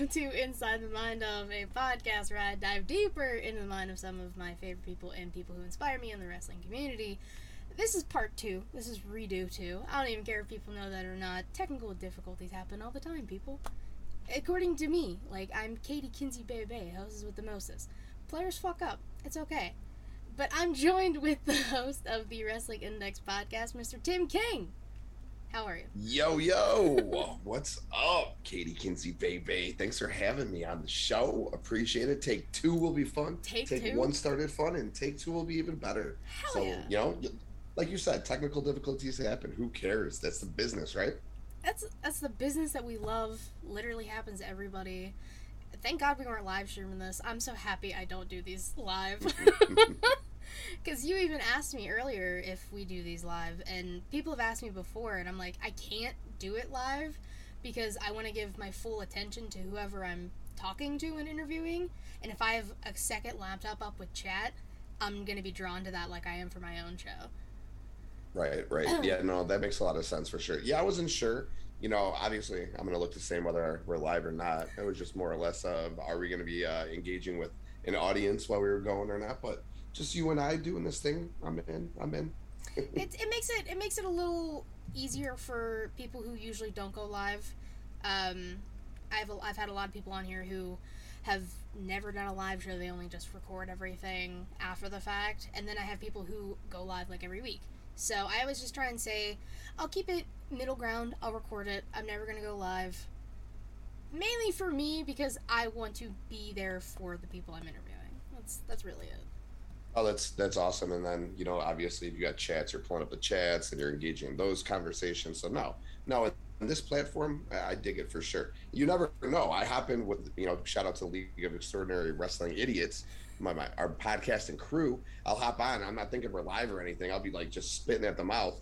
welcome to Inside the Mind of, a podcast where I dive deeper into the mind of some of my favorite people and people who inspire me in the wrestling community. This is part two. This is redo two. I don't even care if people know that or not. Technical difficulties happen all the time, people. According to me, like, I'm Katie Kinsey Bebe, houses with the Moses. Players fuck up. It's okay. But I'm joined with the host of the Wrestling Index podcast, Mr. Tim King. How are you? Yo, yo. What's up, Katie Kinsey Baby? Thanks for having me on the show. Appreciate it. Take two will be fun. Take, take two? one started fun, and take two will be even better. Hell so, yeah. you know, like you said, technical difficulties happen. Who cares? That's the business, right? That's that's the business that we love. Literally happens to everybody. Thank God we weren't live streaming this. I'm so happy I don't do these live. Because you even asked me earlier if we do these live, and people have asked me before, and I'm like, I can't do it live because I want to give my full attention to whoever I'm talking to and interviewing. And if I have a second laptop up with chat, I'm going to be drawn to that like I am for my own show. Right, right. Yeah, no, that makes a lot of sense for sure. Yeah, I wasn't sure. You know, obviously, I'm going to look the same whether we're live or not. It was just more or less of are we going to be uh, engaging with an audience while we were going or not? But just you and I doing this thing, I'm in. I'm in. it, it makes it it makes it a little easier for people who usually don't go live. Um, I've I've had a lot of people on here who have never done a live show. They only just record everything after the fact, and then I have people who go live like every week. So I always just try and say, I'll keep it middle ground. I'll record it. I'm never gonna go live. Mainly for me because I want to be there for the people I'm interviewing. That's that's really it. Oh, that's that's awesome. And then you know, obviously, if you got chats, you're pulling up the chats and you're engaging in those conversations. So no, no, in this platform, I dig it for sure. You never know. I hop in with you know, shout out to the League of Extraordinary Wrestling Idiots, my, my our podcasting crew. I'll hop on. I'm not thinking we're live or anything. I'll be like just spitting at the mouth.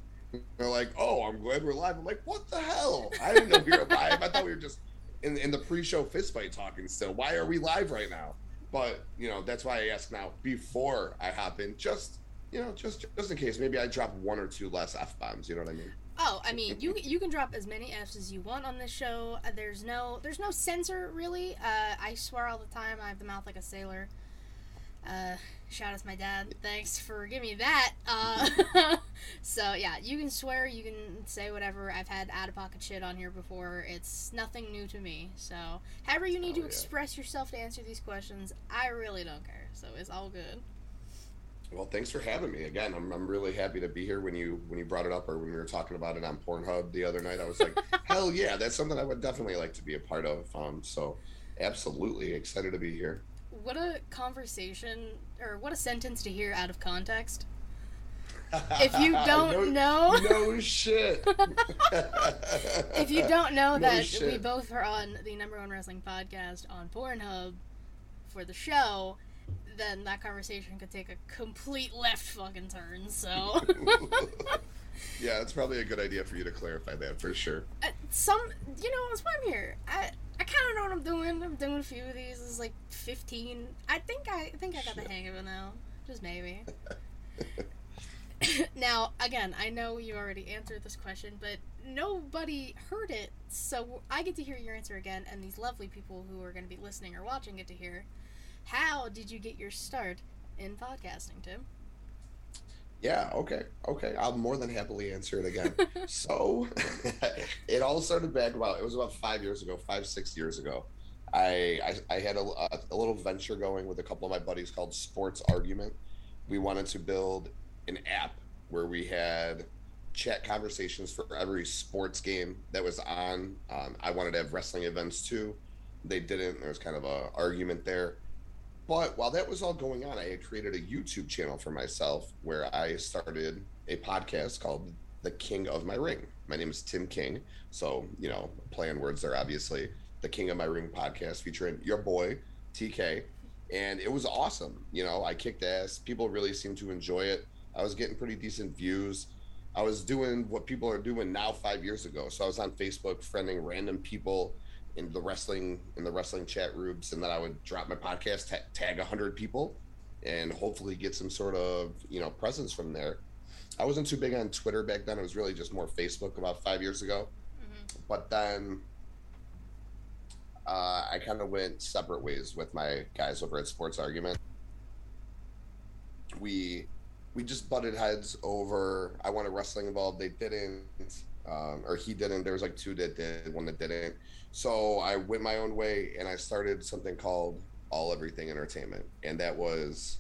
They're like, "Oh, I'm glad we're live." I'm like, "What the hell? I didn't know we were live. I thought we were just in in the pre-show fist fight talking still. Why are we live right now?" But you know, that's why I ask now before I hop in, just you know, just just in case. Maybe I drop one or two less f bombs. You know what I mean? Oh, I mean, you you can drop as many f's as you want on this show. Uh, There's no there's no censor really. Uh, I swear all the time. I have the mouth like a sailor. Uh, shout out to my dad. Thanks for giving me that. Uh, so yeah, you can swear, you can say whatever. I've had out of pocket shit on here before. It's nothing new to me. So however you need Oh, to yeah. express yourself to answer these questions, I really don't care. So it's all good. Well, thanks for having me again. I'm, I'm really happy to be here. When you when you brought it up or when we were talking about it on Pornhub the other night, I was like, hell yeah, that's something I would definitely like to be a part of. Um, so absolutely excited to be here. What a conversation, or what a sentence to hear out of context. If you don't no, know, no shit. if you don't know No that we both are on the number one wrestling podcast on Pornhub for the show, then that conversation could take a complete left fucking turn. So, yeah, it's probably a good idea for you to clarify that for sure. Uh, some, you know, that's why I'm here. I kind of know what I'm doing. I'm doing a few of these. It's like 15. I think I, I think I got the hang of it now. Just maybe. now, again, I know you already answered this question, but nobody heard it, so I get to hear your answer again, and these lovely people who are going to be listening or watching get to hear. How did you get your start in podcasting, Tim? Yeah, okay, okay. I'll more than happily answer it again. so, it all started back about it was about five years ago, five six years ago. I I, I had a, a, a little venture going with a couple of my buddies called Sports Argument. We wanted to build an app where we had chat conversations for every sports game that was on. Um, I wanted to have wrestling events too. They didn't. There was kind of a argument there. But while that was all going on, I had created a YouTube channel for myself where I started a podcast called The King of My Ring. My name is Tim King. So, you know, playing words there, obviously. The King of My Ring podcast featuring your boy, TK. And it was awesome. You know, I kicked ass. People really seemed to enjoy it. I was getting pretty decent views. I was doing what people are doing now five years ago. So I was on Facebook friending random people in the wrestling in the wrestling chat rooms, and then I would drop my podcast, ta- tag hundred people, and hopefully get some sort of you know presence from there. I wasn't too big on Twitter back then. It was really just more Facebook about five years ago. Mm-hmm. But then uh, I kind of went separate ways with my guys over at Sports Argument. We we just butted heads over. I wanted wrestling involved. They didn't, um, or he didn't. There was like two that did, one that didn't. So I went my own way and I started something called All Everything Entertainment, and that was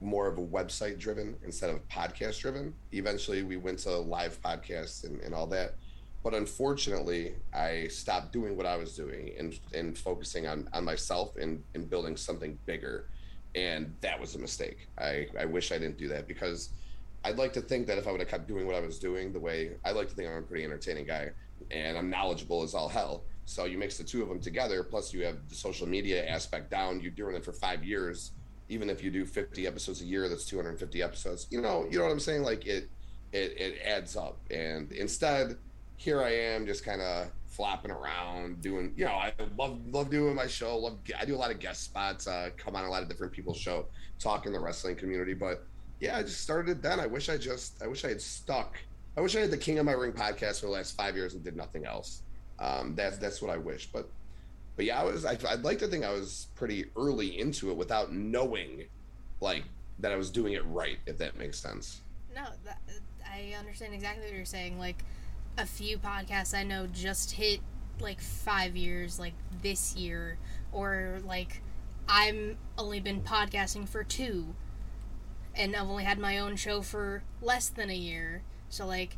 more of a website driven instead of podcast driven. Eventually, we went to live podcasts and, and all that. But unfortunately, I stopped doing what I was doing and, and focusing on, on myself and, and building something bigger. And that was a mistake. I, I wish I didn't do that because I'd like to think that if I would have kept doing what I was doing the way I like to think I'm a pretty entertaining guy and I'm knowledgeable as all hell. So you mix the two of them together, plus you have the social media aspect down. You're doing it for five years even if you do 50 episodes a year that's 250 episodes you know you know what i'm saying like it it, it adds up and instead here i am just kind of flopping around doing you know i love love doing my show love i do a lot of guest spots uh, come on a lot of different people's show talk in the wrestling community but yeah i just started it then i wish i just i wish i had stuck i wish i had the king of my ring podcast for the last five years and did nothing else um, that's that's what i wish but but yeah, I was. I, would like to think I was pretty early into it without knowing, like that I was doing it right. If that makes sense. No, that, I understand exactly what you're saying. Like a few podcasts I know just hit like five years, like this year, or like I'm only been podcasting for two, and I've only had my own show for less than a year. So like,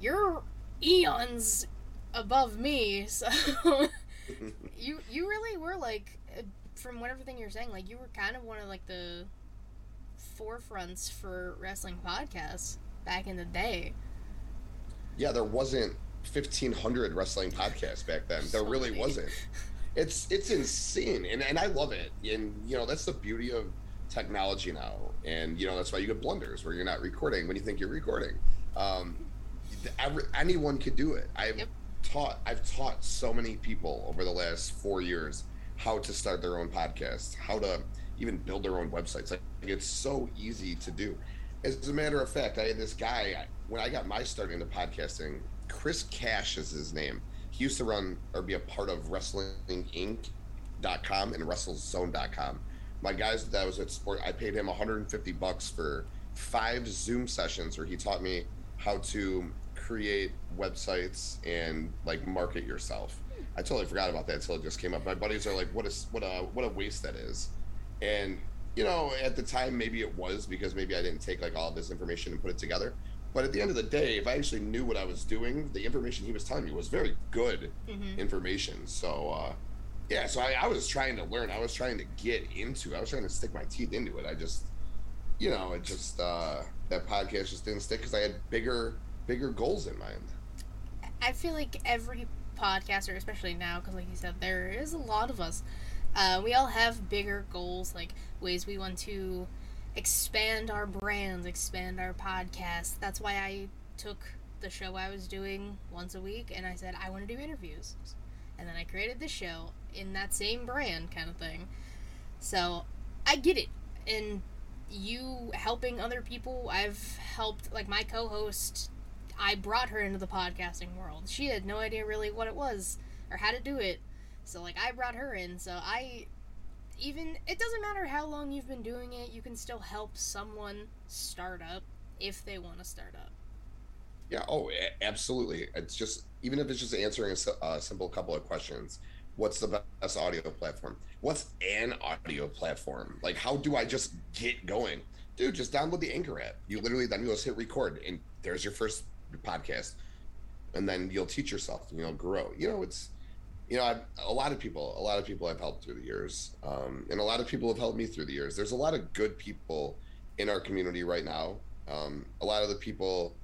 you're eons above me. So you you really were like uh, from what everything you're saying like you were kind of one of like the forefronts for wrestling podcasts back in the day yeah there wasn't 1500 wrestling podcasts back then there really wasn't it's it's insane and, and i love it and you know that's the beauty of technology now and you know that's why you get blunders where you're not recording when you think you're recording um, every, anyone could do it i've yep taught I've taught so many people over the last four years how to start their own podcast, how to even build their own websites. Like it's so easy to do. As a matter of fact, I had this guy when I got my start into podcasting. Chris Cash is his name. He used to run or be a part of WrestlingInc.com and WrestleZone.com. My guys that was at sport, I paid him 150 bucks for five Zoom sessions where he taught me how to create websites and like market yourself. I totally forgot about that until it just came up. My buddies are like, "What is what a what a waste that is," and you know, at the time maybe it was because maybe I didn't take like all this information and put it together. But at the end of the day, if I actually knew what I was doing, the information he was telling me was very good mm-hmm. information. So uh, yeah, so I, I was trying to learn. I was trying to get into. I was trying to stick my teeth into it. I just, you know, it just uh, that podcast just didn't stick because I had bigger bigger goals in mind. I feel like every podcaster, especially now, because like you said, there is a lot of us. Uh, we all have bigger goals, like ways we want to expand our brands, expand our podcast. That's why I took the show I was doing once a week and I said I want to do interviews. And then I created this show in that same brand kind of thing. So I get it. And you helping other people, I've helped, like my co host I brought her into the podcasting world. She had no idea really what it was or how to do it. So like I brought her in. So I even it doesn't matter how long you've been doing it, you can still help someone start up if they want to start up. Yeah, oh, absolutely. It's just even if it's just answering a, a simple couple of questions. What's the best audio platform? What's an audio platform? Like how do I just get going? Dude, just download the Anchor app. You literally then you just hit record and there's your first podcast, and then you'll teach yourself and you'll grow. You know, it's you know, I've, a lot of people, a lot of people I've helped through the years, um, and a lot of people have helped me through the years. There's a lot of good people in our community right now. Um, a lot of the people,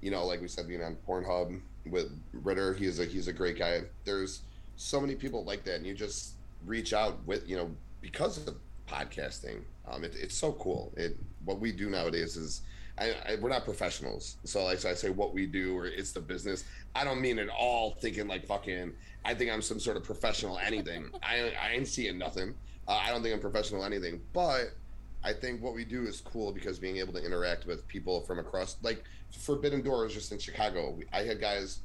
you know, like we said, being on Pornhub with Ritter, he's a he's a great guy. There's so many people like that, and you just reach out with you know because of podcasting. Um, it, it's so cool. It what we do nowadays is I, I, we're not professionals. So like so I say what we do or it's the business. I don't mean at all thinking like fucking. I think I'm some sort of professional anything. I I ain't seeing nothing. Uh, I don't think I'm professional anything. But I think what we do is cool because being able to interact with people from across like Forbidden Doors just in Chicago. We, I had guys.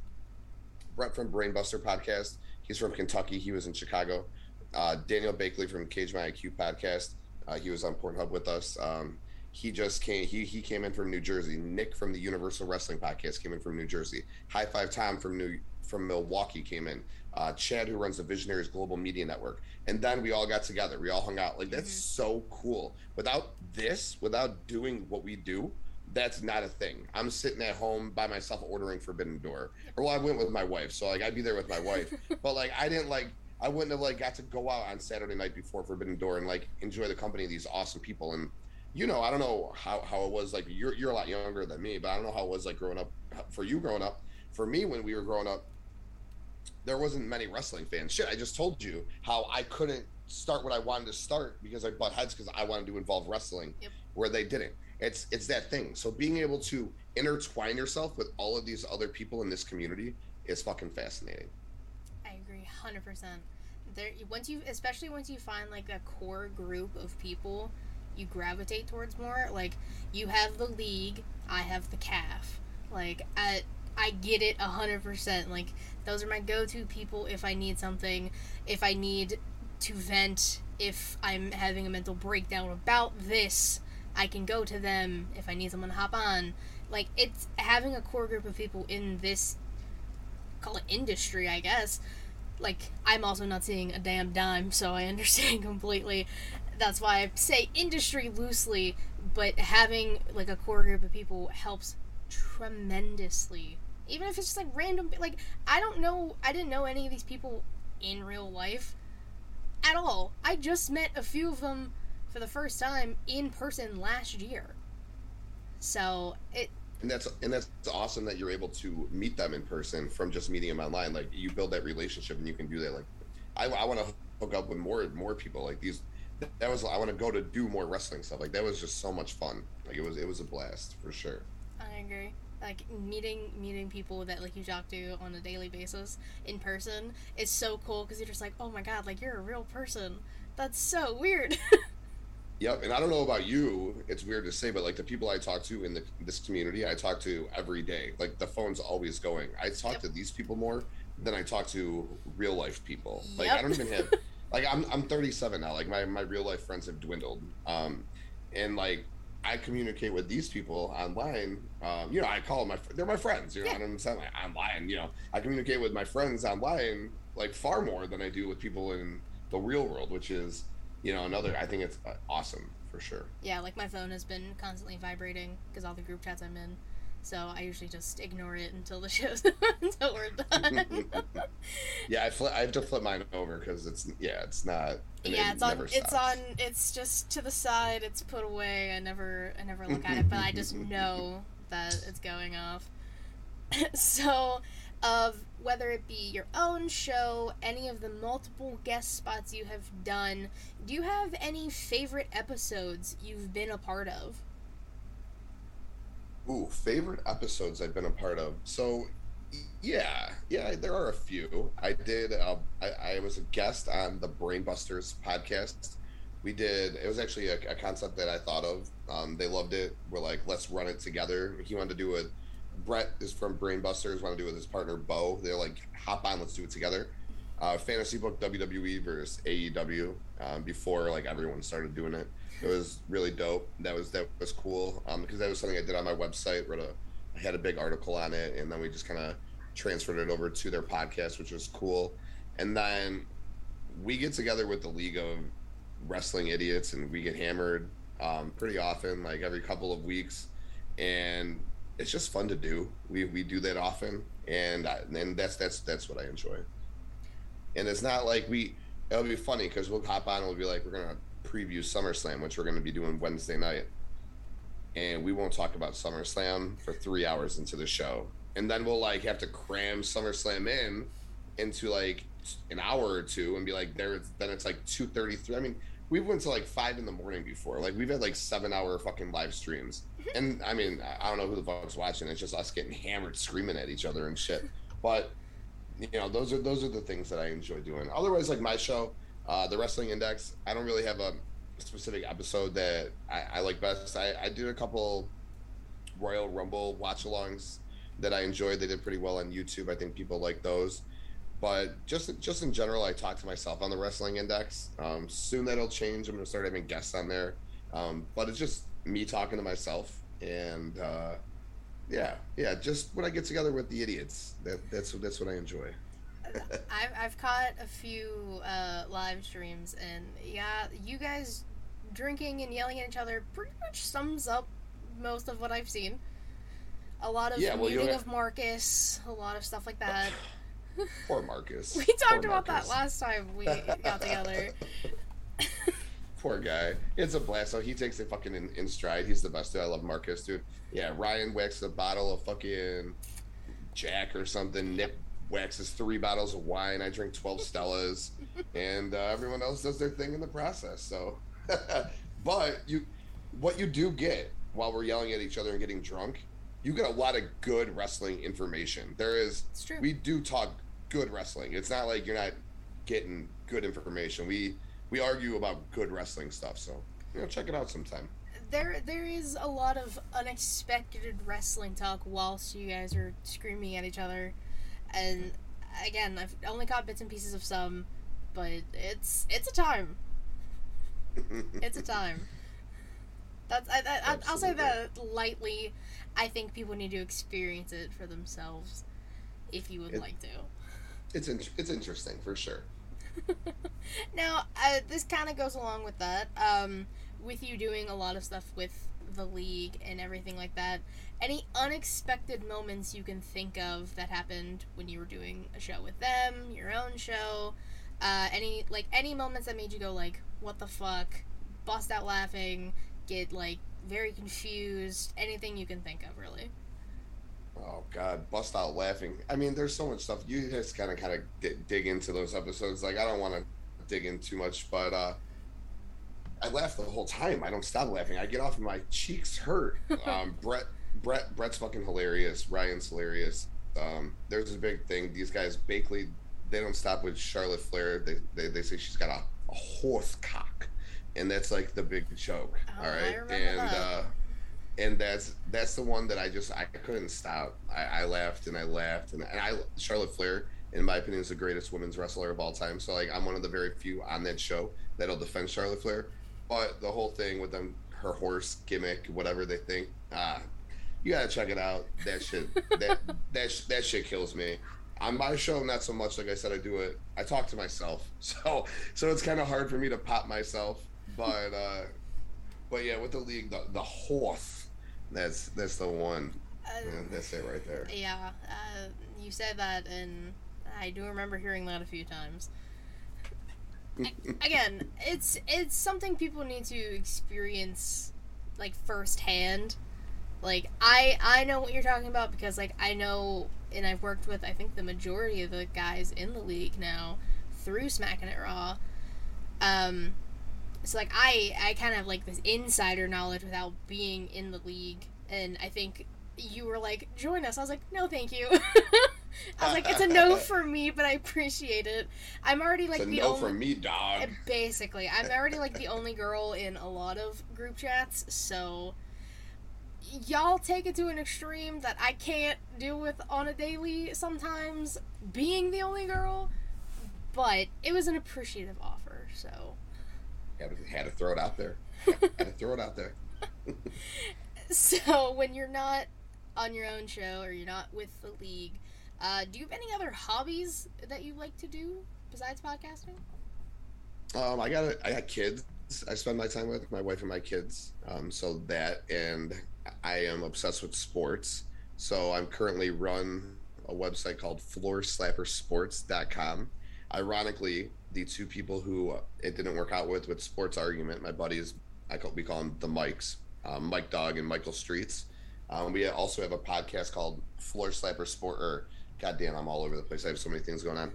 Brett from Brainbuster podcast. He's from Kentucky. He was in Chicago. Uh, Daniel Bakley from Cage My IQ podcast. Uh, he was on Pornhub with us. Um, he just came. He he came in from New Jersey. Nick from the Universal Wrestling podcast came in from New Jersey. High Five Tom from New from Milwaukee came in. Uh, Chad, who runs the Visionaries Global Media Network, and then we all got together. We all hung out. Like that's mm-hmm. so cool. Without this, without doing what we do, that's not a thing. I'm sitting at home by myself ordering Forbidden Door. Or well, I went with my wife, so like I'd be there with my wife. but like I didn't like I wouldn't have like got to go out on Saturday night before Forbidden Door and like enjoy the company of these awesome people. And you know, I don't know how, how it was like you're you're a lot younger than me, but I don't know how it was like growing up for you growing up. For me when we were growing up, there wasn't many wrestling fans. Shit, I just told you how I couldn't start what I wanted to start because I butt heads because I wanted to involve wrestling yep. where they didn't. It's it's that thing. So being able to intertwine yourself with all of these other people in this community is fucking fascinating. I agree, hundred percent. There, once you, especially once you find like a core group of people, you gravitate towards more. Like you have the league, I have the calf. Like I, I get it hundred percent. Like those are my go-to people if I need something, if I need to vent, if I'm having a mental breakdown about this I can go to them if I need someone to hop on. Like it's having a core group of people in this call it industry, I guess. Like I'm also not seeing a damn dime, so I understand completely. That's why I say industry loosely, but having like a core group of people helps tremendously. Even if it's just like random like I don't know I didn't know any of these people in real life at all. I just met a few of them for the first time in person last year. So it and that's and that's awesome that you're able to meet them in person from just meeting them online. Like you build that relationship and you can do that. Like I, I want to hook up with more more people like these. That was I want to go to do more wrestling stuff. Like that was just so much fun. Like it was it was a blast for sure. I agree. Like meeting meeting people that like you talk to on a daily basis in person is so cool because you're just like oh my god like you're a real person. That's so weird. Yep, and I don't know about you. It's weird to say, but like the people I talk to in the, this community, I talk to every day. Like the phone's always going. I talk yep. to these people more than I talk to real life people. Like yep. I don't even have. like I'm I'm 37 now. Like my my real life friends have dwindled. Um, and like I communicate with these people online. Um, you know, I call my they're my friends. You know, yeah. I don't sound like online. You know, I communicate with my friends online like far more than I do with people in the real world, which is you know, another. I think it's uh, awesome for sure. Yeah, like my phone has been constantly vibrating because all the group chats I'm in. So I usually just ignore it until the show's until we're done. yeah, I, flip, I have to flip mine over because it's yeah, it's not. Yeah, it's on. It's on. It's just to the side. It's put away. I never. I never look at it, but I just know that it's going off. so, of whether it be your own show, any of the multiple guest spots you have done, do you have any favorite episodes you've been a part of? Ooh, favorite episodes I've been a part of. So, yeah, yeah, there are a few. I did. Uh, I, I, was a guest on the Brainbusters podcast. We did. It was actually a, a concept that I thought of. Um, they loved it. We're like, let's run it together. He wanted to do it Brett is from Brainbusters. Want to do it with his partner Bo. They're like, hop on, let's do it together. Uh, fantasy book WWE versus AEW um, before like everyone started doing it. It was really dope. That was that was cool um, because that was something I did on my website. Wrote a, I had a big article on it, and then we just kind of transferred it over to their podcast, which was cool. And then we get together with the League of Wrestling Idiots, and we get hammered um, pretty often, like every couple of weeks. And it's just fun to do. We we do that often, and I, and that's that's that's what I enjoy. And it's not like we. It'll be funny because we'll hop on and we'll be like, we're gonna preview SummerSlam, which we're gonna be doing Wednesday night, and we won't talk about SummerSlam for three hours into the show, and then we'll like have to cram SummerSlam in into like an hour or two and be like there. Then it's like two thirty three. I mean, we went to like five in the morning before. Like we've had like seven hour fucking live streams mm-hmm. and I mean, I don't know who the fuck's watching. It's just us getting hammered, screaming at each other and shit. But you know, those are those are the things that I enjoy doing. Otherwise, like my show, uh, the Wrestling Index, I don't really have a specific episode that I, I like best. I, I did a couple Royal Rumble watch-alongs that I enjoyed. They did pretty well on YouTube. I think people like those. but just just in general, I talk to myself on the Wrestling Index. Um, soon that'll change. I'm gonna start having guests on there, um, but it's just me talking to myself, and uh, yeah, yeah, just when I get together with the idiots, that that's that's what I enjoy. I've, I've caught a few uh, live streams, and yeah, you guys drinking and yelling at each other pretty much sums up most of what I've seen. A lot of Yeah, well, muting have- of Marcus, a lot of stuff like that. Poor Marcus. We talked Poor about Marcus. that last time we got together. Poor guy. It's a blast. So he takes it fucking in, in stride. He's the best dude. I love Marcus, dude. Yeah, Ryan waxed a bottle of fucking Jack or something. Nick waxes three bottles of wine. I drink 12 Stellas. and uh, everyone else does their thing in the process. So, but you, what you do get while we're yelling at each other and getting drunk, you get a lot of good wrestling information. There is we do talk good wrestling. It's not like you're not getting good information. We we argue about good wrestling stuff. So you know, check it out sometime. there there is a lot of unexpected wrestling talk whilst you guys are screaming at each other and again i've only caught bits and pieces of some but it's it's a time it's a time that's I, I, i'll say that lightly i think people need to experience it for themselves if you would It- like to it's in, it's interesting for sure. Now, uh, this kind of goes along with that. Um, with you doing a lot of stuff with the league and everything like that, any unexpected moments you can think of that happened when you were doing a show with them, your own show, uh, any like any moments that made you go like, "What the fuck?" bust out laughing, get like very confused, anything you can think of, really. Oh God, bust out laughing. I mean, there's so much stuff. You just kind of kind of d- dig into those episodes. Like I don't want to dig in too much, but uh, I laugh the whole time. I don't stop laughing. I get off and my cheeks hurt. Um, Brett, Brett, Brett's fucking hilarious. Ryan's hilarious. Um, there's a big thing. These guys, Bakley, they don't stop with Charlotte Flair. They they, they say she's got a, a horse cock, and that's like the big joke. Oh, all I and. uh and that's that's the one that I just I couldn't stop. I, I laughed and I laughed and, and I Charlotte Flair, in my opinion, is the greatest women's wrestler of all time. So like I'm one of the very few on that show that'll defend Charlotte Flair. But the whole thing with them, her horse gimmick, whatever they think, ah, you gotta check it out. That shit, that that sh- that shit kills me. On my show, not so much. Like I said, I do it. I talk to myself, so so it's kind of hard for me to pop myself. But uh but yeah, with the league, the, the horse, that's that's the one. Uh, Yeah, that's it right there. Yeah, uh, you said that, and I do remember hearing that a few times. Again, it's it's something people need to experience, like firsthand. Like I I know what you're talking about because like I know, and I've worked with I think the majority of the guys in the league now through Smacking It Raw. Um, so like I I kind of have like this insider knowledge without being in the league, and I think you were like join us. I was like no thank you. I was like it's a no for me, but I appreciate it. I'm already like it's a the no only for me, dog. Basically, I'm already like the only girl in a lot of group chats, so y'all take it to an extreme that I can't deal with on a daily sometimes, being the only girl. But it was an appreciative offer, so Had to, had to throw it out there. Had to throw it out there. so when you're not on your own show or you're not with the league, uh, do you have any other hobbies that you like to do besides podcasting? Um, I got I got kids. I spend my time with my wife and my kids. Um, so that and I am obsessed with sports. So I'm currently run a website called floorslappersports.com. Ironically, the two people who it didn't work out with with Sports Argument, my buddies, I call, we call them the Mikes, um, Mike Dog and Michael Streets. Um, we also have a podcast called Floor Slapper Sport. Or goddamn, I'm all over the place. I have so many things going on.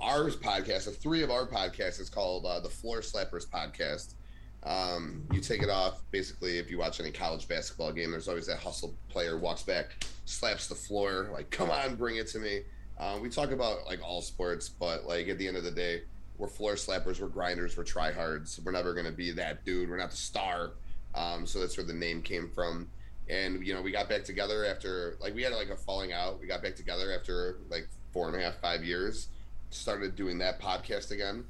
Our podcast, the three of our podcasts, is called uh, the Floor Slappers Podcast. Um, you take it off basically if you watch any college basketball game. There's always that hustle player walks back, slaps the floor, like "Come on, bring it to me." Um, we talk about like all sports, but like at the end of the day, we're floor slappers, we're grinders, we're tryhards. We're never gonna be that dude. We're not the star. Um, so that's where the name came from. And you know, we got back together after like we had like a falling out. We got back together after like four and a half, five years, started doing that podcast again.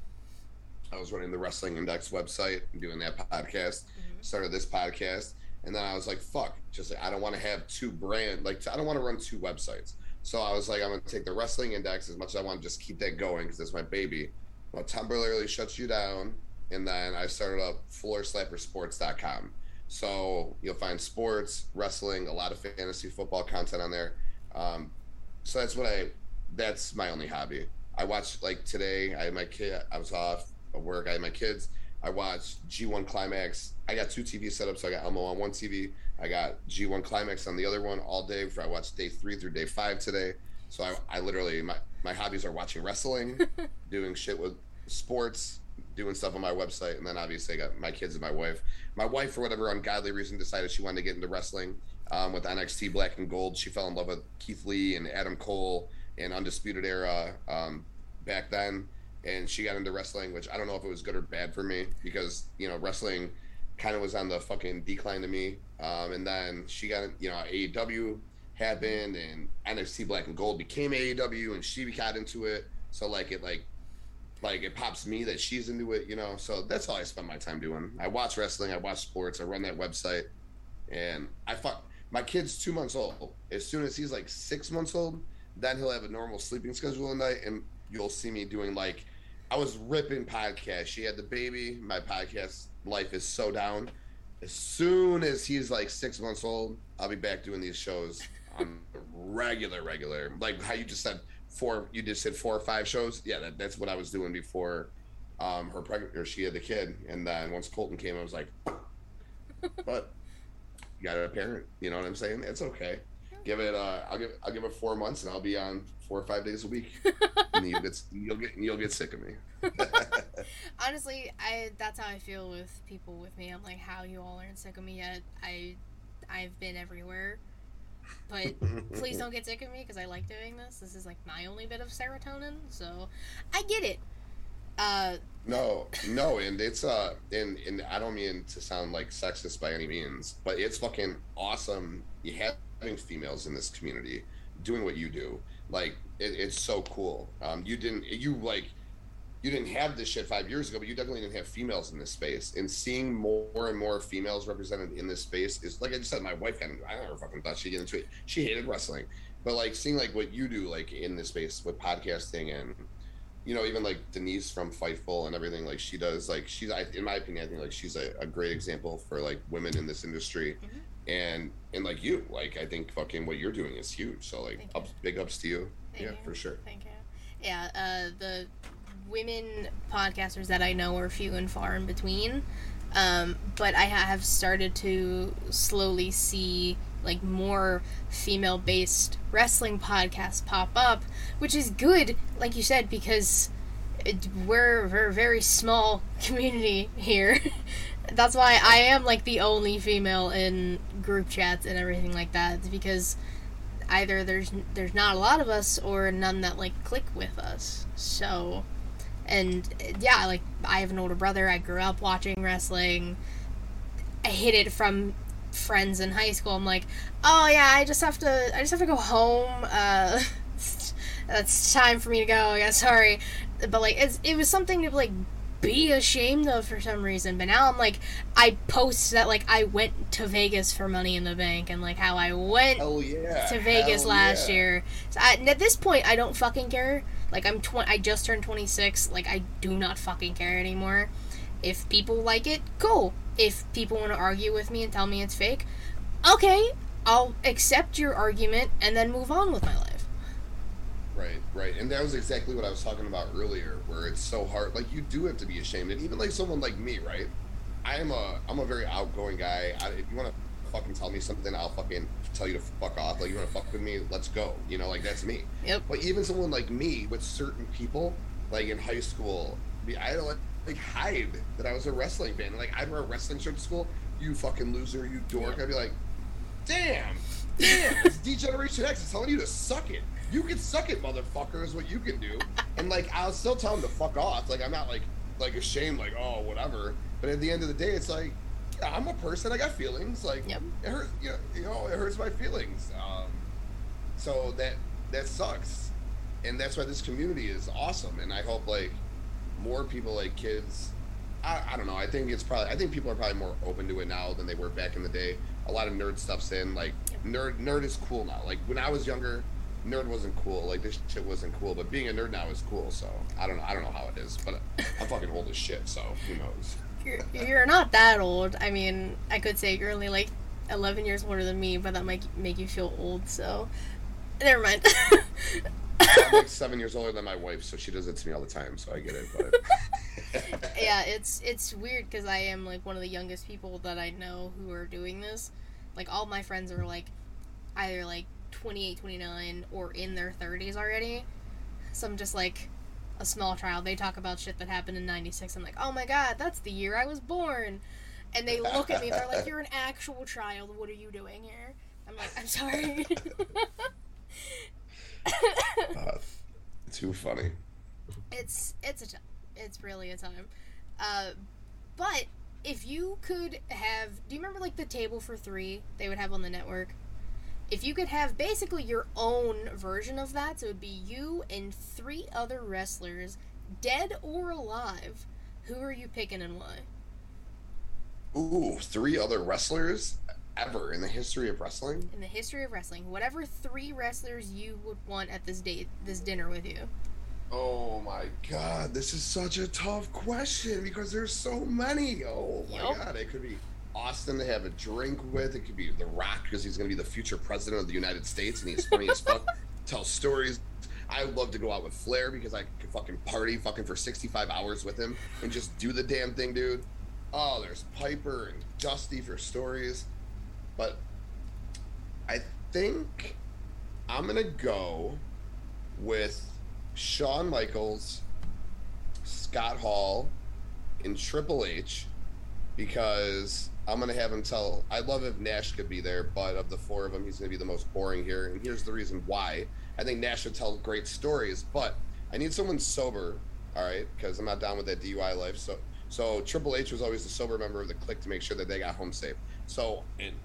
I was running the Wrestling Index website and doing that podcast. Mm-hmm. Started this podcast, and then I was like, "Fuck!" Just like I don't want to have two brand like I don't want to run two websites. So I was like, I'm gonna take the Wrestling Index as much as I want to just keep that going because that's my baby. Well, temporarily shuts you down, and then I started up FloorSlapperSports.com. So you'll find sports, wrestling, a lot of fantasy football content on there. Um, so that's what I. That's my only hobby. I watched like today. I had my kid. I was off at work. I had my kids. I watched G1 Climax. I got two TV set up, so I got Elmo on one TV. I got G1 Climax on the other one all day. For I watched day three through day five today. So I, I literally my my hobbies are watching wrestling, doing shit with sports, doing stuff on my website, and then obviously I got my kids and my wife. My wife, for whatever ungodly reason, decided she wanted to get into wrestling um, with NXT Black and Gold. She fell in love with Keith Lee and Adam Cole and Undisputed Era um, back then, and she got into wrestling, which I don't know if it was good or bad for me because you know wrestling kind of was on the fucking decline to me. Um, and then she got you know AEW happened and NXT Black and Gold became AEW and she got into it. So like it like like it pops me that she's into it, you know. So that's all I spend my time doing. I watch wrestling, I watch sports, I run that website, and I fuck my kid's two months old. As soon as he's like six months old, then he'll have a normal sleeping schedule at night, and you'll see me doing like I was ripping podcasts. She had the baby. My podcast life is so down. As soon as he's like six months old, I'll be back doing these shows on regular, regular. Like how you just said, four you just said four or five shows? Yeah that, that's what i was doing before um her pregnant or she had the kid. And then once colton came i was like but you got a parent you know what i'm saying? It's okay. Give it uh i'll give i'll give it four months and i'll be on four or five days a week. And you'll get you'll get you'll get sick of me. Honestly i that's how i feel with people with me. I'm like how you all aren't sick of me yet? I i've been everywhere but please don't get sick of me because I like doing this. This is like my only bit of serotonin, so I get it. Uh, no, no, and it's uh, and and I don't mean to sound like sexist by any means, but it's fucking awesome. You having females in this community doing what you do, like it, it's so cool. Um, you didn't, you like you didn't have this shit five years ago, but you definitely didn't have females in this space. And seeing more and more females represented in this space is like I just said, my wife had I never fucking thought she'd get into it. She hated wrestling. But like seeing like what you do like in this space with podcasting and you know, even like Denise from Fightful and everything like she does, like she's I, in my opinion, I think like she's a, a great example for like women in this industry. Mm-hmm. And and like you, like I think fucking what you're doing is huge. So like ups, big ups to you. Thank yeah, you. for sure. Thank you. Yeah, uh the women podcasters that I know are few and far in between. Um, but I have started to slowly see like more female based wrestling podcasts pop up, which is good, like you said, because it, we're, we're a very small community here. That's why I am like the only female in group chats and everything like that. Because either there's there's not a lot of us or none that like click with us. So and yeah, like I have an older brother. I grew up watching wrestling. I hid it from friends in high school. I'm like, oh yeah, I just have to. I just have to go home. Uh, it's time for me to go. Yeah, sorry, but like it's, it was something to like be ashamed of for some reason. But now I'm like, I post that like I went to Vegas for Money in the Bank and like how I went yeah. to Vegas Hell last yeah. year. So I, at this point, I don't fucking care like I'm tw- I just turned 26. Like I do not fucking care anymore. If people like it, cool. If people want to argue with me and tell me it's fake, okay, I'll accept your argument and then move on with my life. Right, right. And that was exactly what I was talking about earlier, where it's so hard. Like you do have to be ashamed, and even like someone like me, right? I'm a I'm a very outgoing guy. I, if you want to fucking tell me something, I'll fucking tell you to fuck off. Like you want to fuck with me, let's go. You know, like that's me. Yep. But even someone like me with certain people, like in high school, I had like, like hide that I was a wrestling fan. Like I'd wear a wrestling shirt to school. You fucking loser, you dork. I'd be like, damn, damn, it's D-Generation X is telling you to suck it. You can suck it, motherfucker, is what you can do. And like I'll still tell them to fuck off. Like I'm not like like ashamed, like oh whatever. But at the end of the day, it's like I'm a person. I got feelings. Like yep. it hurts. You know, you know, it hurts my feelings. Um, so that that sucks. and that's why this community is awesome. And I hope like more people like kids. I, I don't know. I think it's probably. I think people are probably more open to it now than they were back in the day. A lot of nerd stuff's in. Like nerd, nerd is cool now. Like when I was younger, nerd wasn't cool. Like this shit wasn't cool. But being a nerd now is cool. So I don't know. I don't know how it is, but I'm fucking old as shit. So who knows? You're, you're not that old. I mean, I could say you're only like 11 years older than me, but that might make you feel old. So never mind. I'm like seven years older than my wife, so she does it to me all the time. So I get it. But yeah, it's it's weird because I am like one of the youngest people that I know who are doing this. Like all my friends are like either like 28, 29 or in their 30s already. So I'm just like a small child. They talk about shit that happened in 96. I'm like, "Oh my god, that's the year I was born." And they look at me, and they're like, "You're an actual child. What are you doing here?" I'm like, "I'm sorry." uh, too funny. It's it's a time. It's really a time. Uh, but if you could have, do you remember like the table for three they would have on the network? If you could have basically your own version of that, so it would be you and three other wrestlers, dead or alive. Who are you picking and why? Ooh, three other wrestlers ever in the history of wrestling? In the history of wrestling, whatever three wrestlers you would want at this date, this dinner with you. Oh my god, this is such a tough question because there's so many. Oh my yep. god, it could be Austin to have a drink with. It could be The Rock because he's going to be the future president of the United States and he's funny as fuck. Tell stories. I love to go out with Flair because I could fucking party fucking for 65 hours with him and just do the damn thing, dude. Oh, there's Piper and Dusty for stories. But I think I'm gonna go with Shawn Michaels, Scott Hall, and Triple H because I'm gonna have him tell. I love if Nash could be there, but of the four of them, he's gonna be the most boring here. And here's the reason why. I think Nash would tell great stories, but I need someone sober. All right, because I'm not down with that DUI life. So, so Triple H was always the sober member of the clique to make sure that they got home safe. So, and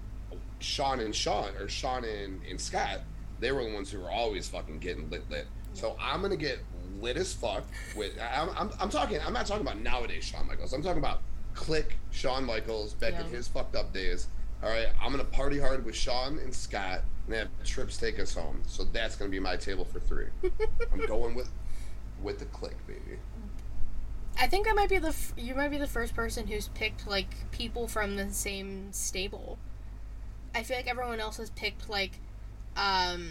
Shawn and Shawn or Shawn and, and Scott, they were the ones who were always fucking getting lit lit. So I'm gonna get lit as fuck with. I'm, I'm, I'm talking. I'm not talking about nowadays Shawn Michaels. I'm talking about Kliq Shawn Michaels back yeah. in his fucked up days. All right, I'm gonna party hard with Shawn and Scott and have trips take us home. So that's gonna be my table for three. I'm going with with the Kliq, baby. I think I might be the f- you might be the first person who's picked like people from the same stable. I feel like everyone else has picked like um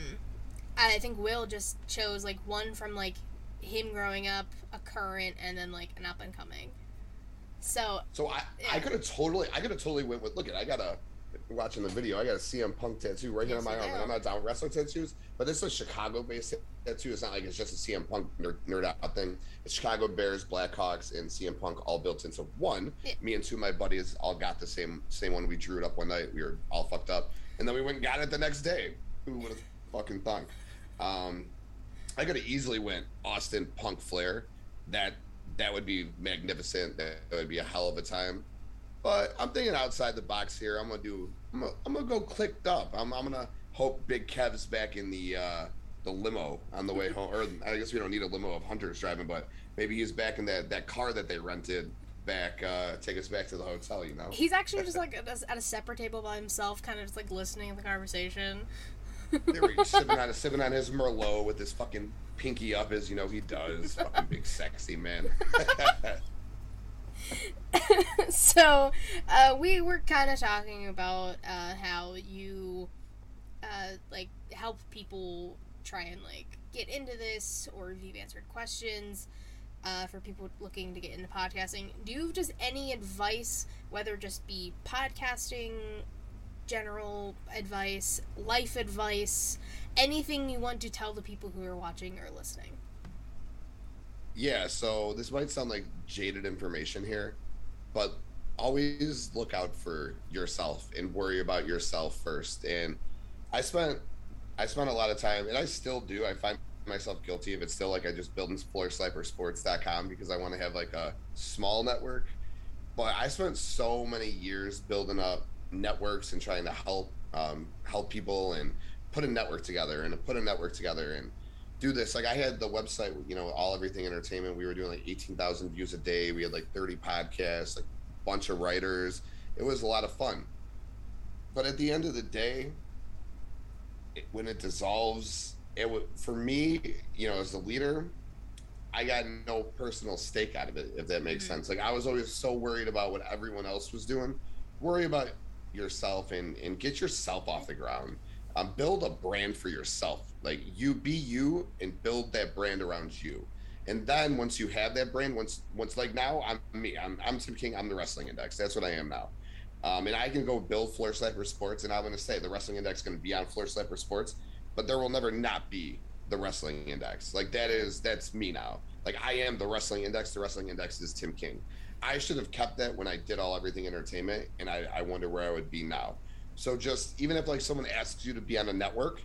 I think Will just chose like one from like him growing up, a current, and then like an up and coming. So So I yeah. I could have totally I could have totally went with look at I got a watching the video I got a CM Punk tattoo right here on my arm and I'm not down with wrestling tattoos but this is a Chicago based tattoo it's not like it's just a CM Punk nerd, nerd out thing it's Chicago Bears Blackhawks and CM Punk all built into one yeah. me and two of my buddies all got the same same one we drew it up one night we were all fucked up and then we went and got it the next day who would have fucking thunk um, I could have easily went Austin Punk Flair. That that would be magnificent. That would be a hell of a time. But I'm thinking outside the box here. I'm gonna do. I'm gonna, I'm gonna go clicked up. I'm, I'm gonna hope Big Kev's back in the uh, the limo on the way home. Or I guess we don't need a limo of Hunter's driving, but maybe he's back in that that car that they rented back uh take us back to the hotel you know he's actually just like at a, at a separate table by himself kind of just like listening to the conversation they were sipping on sipping on his Merlot with his fucking pinky up as you know he does. fucking big sexy man. so uh, we were kind of talking about uh, how you uh, like help people try and like get into this or if you've answered questions uh, for people looking to get into podcasting do you have just any advice whether just be podcasting general advice, life advice, anything you want to tell the people who are watching or listening? Yeah, so this might sound like jaded information here, but always look out for yourself and worry about yourself first. And I spent I spent a lot of time and I still do. I find myself guilty of it still like I just build in sports.com because I want to have like a small network. But I spent so many years building up networks and trying to help um, help people and put a network together and put a network together and do this. Like I had the website, you know, all everything entertainment. We were doing like eighteen thousand views a day. We had like thirty podcasts, like a bunch of writers. It was a lot of fun. But at the end of the day, it, when it dissolves, it would for me, you know, as the leader, I got no personal stake out of it. If that makes mm-hmm. sense. Like I was always so worried about what everyone else was doing. Worry about yourself and and get yourself off the ground um, build a brand for yourself. Like you be you and build that brand around you. And then once you have that brand, once once like now I'm me, I'm I'm Tim King, I'm the Wrestling Index. That's what I am now. Um, and I can go build Floor Slapper Sports, and I'm going to say the Wrestling Index is going to be on Floor Slapper Sports, but there will never not be the Wrestling Index. Like that is that's me now. Like I am the Wrestling Index. The Wrestling Index is Tim King. I should have kept that when I did all everything entertainment, and I, I wonder where I would be now. So just even if like someone asks you to be on a network,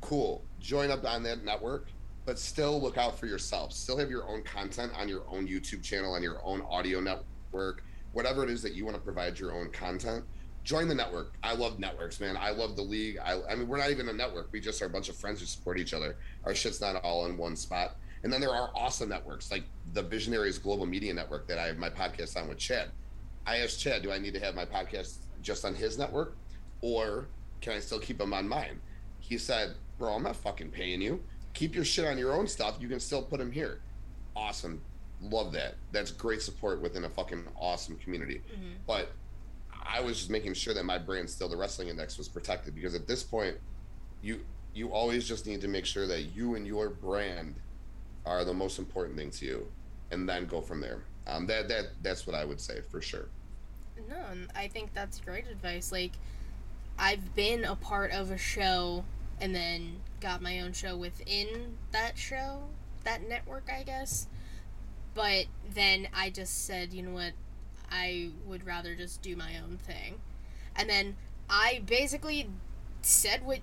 cool, join up on that network, but still look out for yourself. Still have your own content on your own YouTube channel, on your own audio network, whatever it is that you want to provide your own content. Join the network. I love networks, man. I love the league. I, I mean, we're not even a network. We just are a bunch of friends who support each other. Our shit's not all in one spot. And then there are awesome networks like the Visionaries Global Media Network that I have my podcast on with Chad. I asked Chad, do I need to have my podcast just on his network? or can I still keep them on mine? He said, Bro, I'm not fucking paying you. Keep your shit on your own stuff. You can still put them here. Awesome. Love that. That's great support within a fucking awesome community. Mm-hmm. But I was just making sure that my brand still the wrestling index was protected because at this point, you you always just need to make sure that you and your brand are the most important thing to you, and then go from there. Um, that that that's what I would say for sure. No, I think that's great advice. Like I've been a part of a show and then got my own show within that show, that network, I guess. But then I just said, you know what, I would rather just do my own thing. And then I basically said what,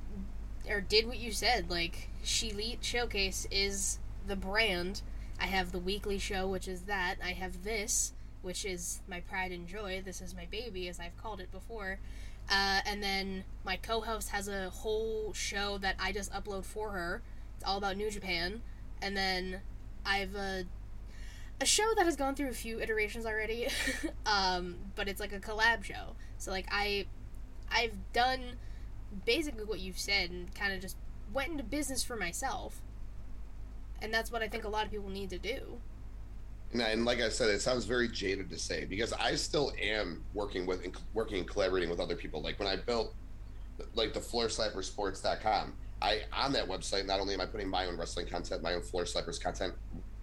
or did what you said. Like, She Elite Showcase is the brand. I have the weekly show, which is that. I have this, which is my pride and joy. This is my baby, as I've called it before. Uh, and then my co-host has a whole show that I just upload for her. It's all about New Japan. And then I have a a show that has gone through a few iterations already, um, but it's like a collab show. So like I, I've done basically what you've said and kind of just went into business for myself. And that's what I think a lot of people need to do. And, like I said, it sounds very jaded to say because I still am working with and working and collaborating with other people. Like when I built like the floorslappersports.com, I on that website not only am I putting my own wrestling content, my own floor slappers content,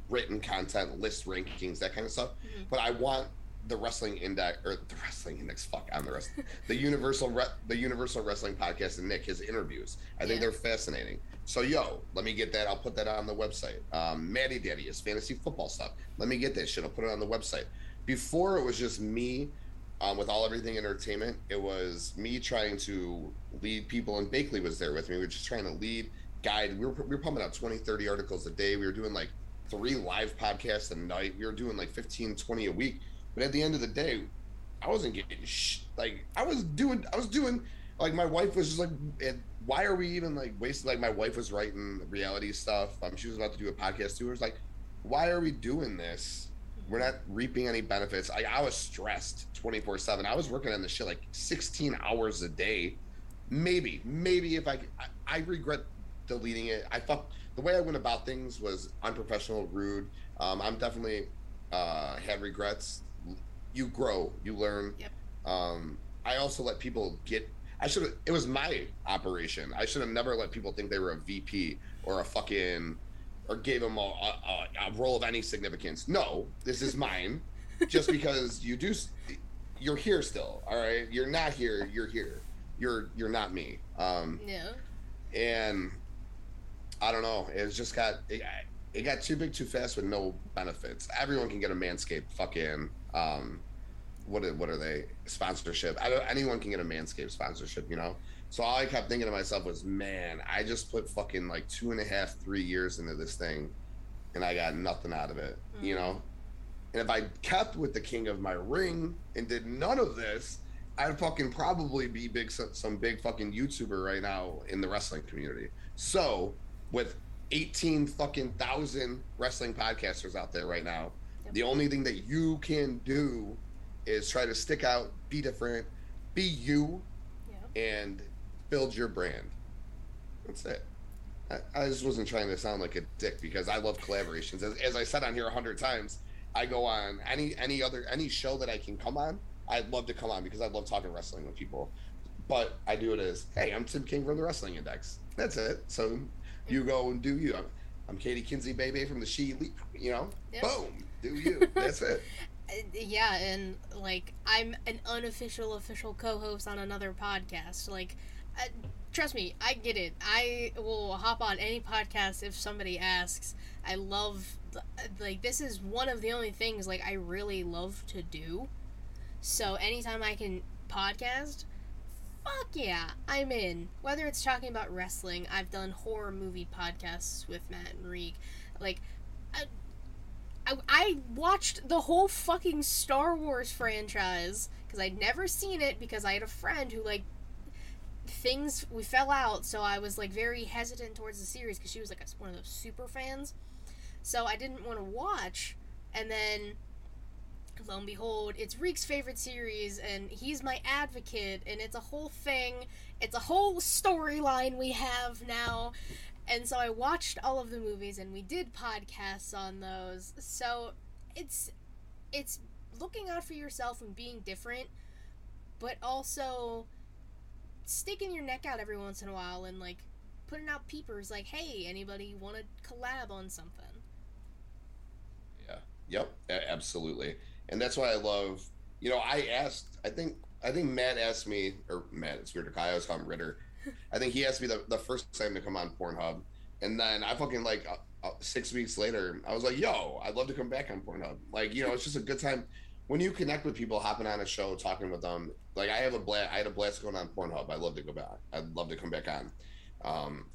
written content, list rankings, that kind of stuff, mm-hmm. but I want the wrestling index or the wrestling index fuck on the rest the universal Re- the universal wrestling podcast and nick his interviews. I think they're fascinating. So yo let me get that i'll put that on the website. Um maddie daddy is fantasy football stuff. Let me get that shit i'll put it on the website. Before it was just me um, with all everything entertainment it was me trying to lead people and Bakley was there with me we were just trying to lead guide we were, we were pumping out 20 30 articles a day we were doing like three live podcasts a night we were doing like 15 20 a week but at the end of the day, I wasn't getting sh- like I was doing. I was doing like my wife was just like, why are we even like wasting? Like my wife was writing reality stuff. Um, she was about to do a podcast too. It was like, why are we doing this? We're not reaping any benefits. I, I was stressed 24 seven. I was working on this shit like 16 hours a day. Maybe, maybe if I, I, I regret deleting it. I thought the way I went about things was unprofessional, rude. Um, I'm definitely uh, had regrets you grow, you learn. Yep. Um, I also let people get. I should have. It was my operation. I should have never let people think they were a VP or a fucking or gave them a, a, a role of any significance. No, this is mine. Just because you do, you're here still. All right, you're not here. You're here. You're you're not me. Um, yeah. And I don't know. It's just got it, it got too big too fast with no benefits. Everyone can get a Manscaped fucking um, what are, what are they sponsorship? I don't, anyone can get a Manscaped sponsorship, you know. So all I kept thinking to myself was, man, I just put fucking like two and a half, three years into this thing, and I got nothing out of it, mm-hmm. you know. And if I kept with the king of my ring and did none of this, I'd fucking probably be big, some big fucking YouTuber right now in the wrestling community. So with 18 fucking thousand wrestling podcasters out there right now. Yep. The only thing that you can do is try to stick out, be different, be you, Yeah. and build your brand. That's it. I, I just wasn't trying to sound like a dick because I love collaborations. As, as I said on here a hundred times, I go on any any other any show that I can come on. I'd love to come on because I love talking wrestling with people. But I do it as, hey, I'm Tim King from the Wrestling Index. That's it. So you go and do you. I'm, I'm Katie Kinsey, baby, from the She Elite. You know, Yep. boom, do you. That's it. Uh, yeah, and like I'm an unofficial official co-host on another podcast. Like, uh, trust me, I get it. I will hop on any podcast if somebody asks. I love like this is one of the only things like I really love to do. So anytime I can podcast, fuck yeah, I'm in. Whether it's talking about wrestling, I've done horror movie podcasts with Matt and Reek. Like, I, I, I watched the whole fucking Star Wars franchise because I'd never seen it because I had a friend who like things we fell out, so I was like very hesitant towards the series because she was like one of those super fans. So I didn't want to watch, and then lo and behold, it's Reek's favorite series, and he's my advocate, and it's a whole thing. It's a whole storyline we have now. And so I watched all of the movies and we did podcasts on those. So it's it's looking out for yourself and being different, but also sticking your neck out every once in a while and like putting out peepers like, "Hey, anybody want to collab on something?" Yeah. Yep. Absolutely. And that's why I love. You know, I asked. I think. I think Matt asked me, or Matt. It's weird. I always call him Ritter. I think he asked me the, the first time to come on Pornhub, and then I fucking like uh, uh, six weeks later, I was like, "Yo, I'd love to come back on Pornhub." Like, you know, it's just a good time when you connect with people, hopping on a show, talking with them. Like, I have a blast. I had a blast going on Pornhub. I love to go back. I'd love to come back on. Um,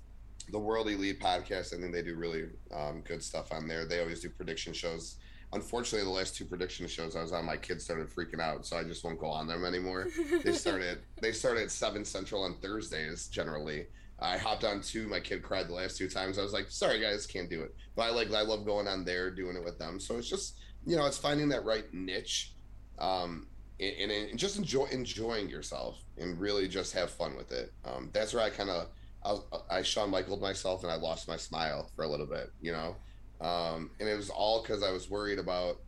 the World Elite podcast. I think they do really um, good stuff on there. They always do prediction shows. Unfortunately, the last two prediction shows I was on, my kids started freaking out, so I just won't go on them anymore. they started they started at seven central on Thursdays generally. I hopped on two. My kid cried the last two times. I was like, "Sorry guys, can't do it." But I like I love going on there, doing it with them. So it's just you know, it's finding that right niche, um, and, and just enjoy enjoying yourself and really just have fun with it. Um, that's where I kind of I, I Shawn Michaeled myself and I lost my smile for a little bit, you know, um, and it was all because I was worried about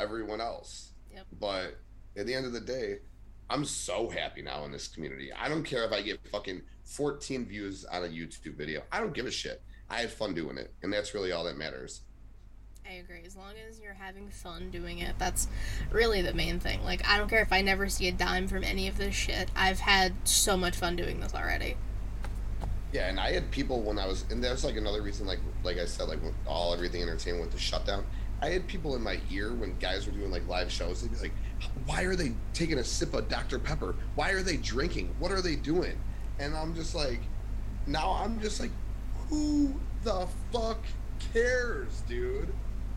everyone else. Yep. But at the end of the day, I'm so happy now in this community. I don't care if I get fucking 14 views on a YouTube video. I don't give a shit. I had fun doing it, and that's really all that matters. I agree. As long as you're having fun doing it, that's really the main thing. Like, I don't care if I never see a dime from any of this shit. I've had so much fun doing this already. Yeah, and I had people when I was, and that's like another reason, like like I said, like all everything entertainment with the shutdown. I had people in my ear when guys were doing like live shows. They'd be like, "Why are they taking a sip of Dr Pepper? Why are they drinking? What are they doing?" And I'm just like, now I'm just like, who the fuck cares, dude?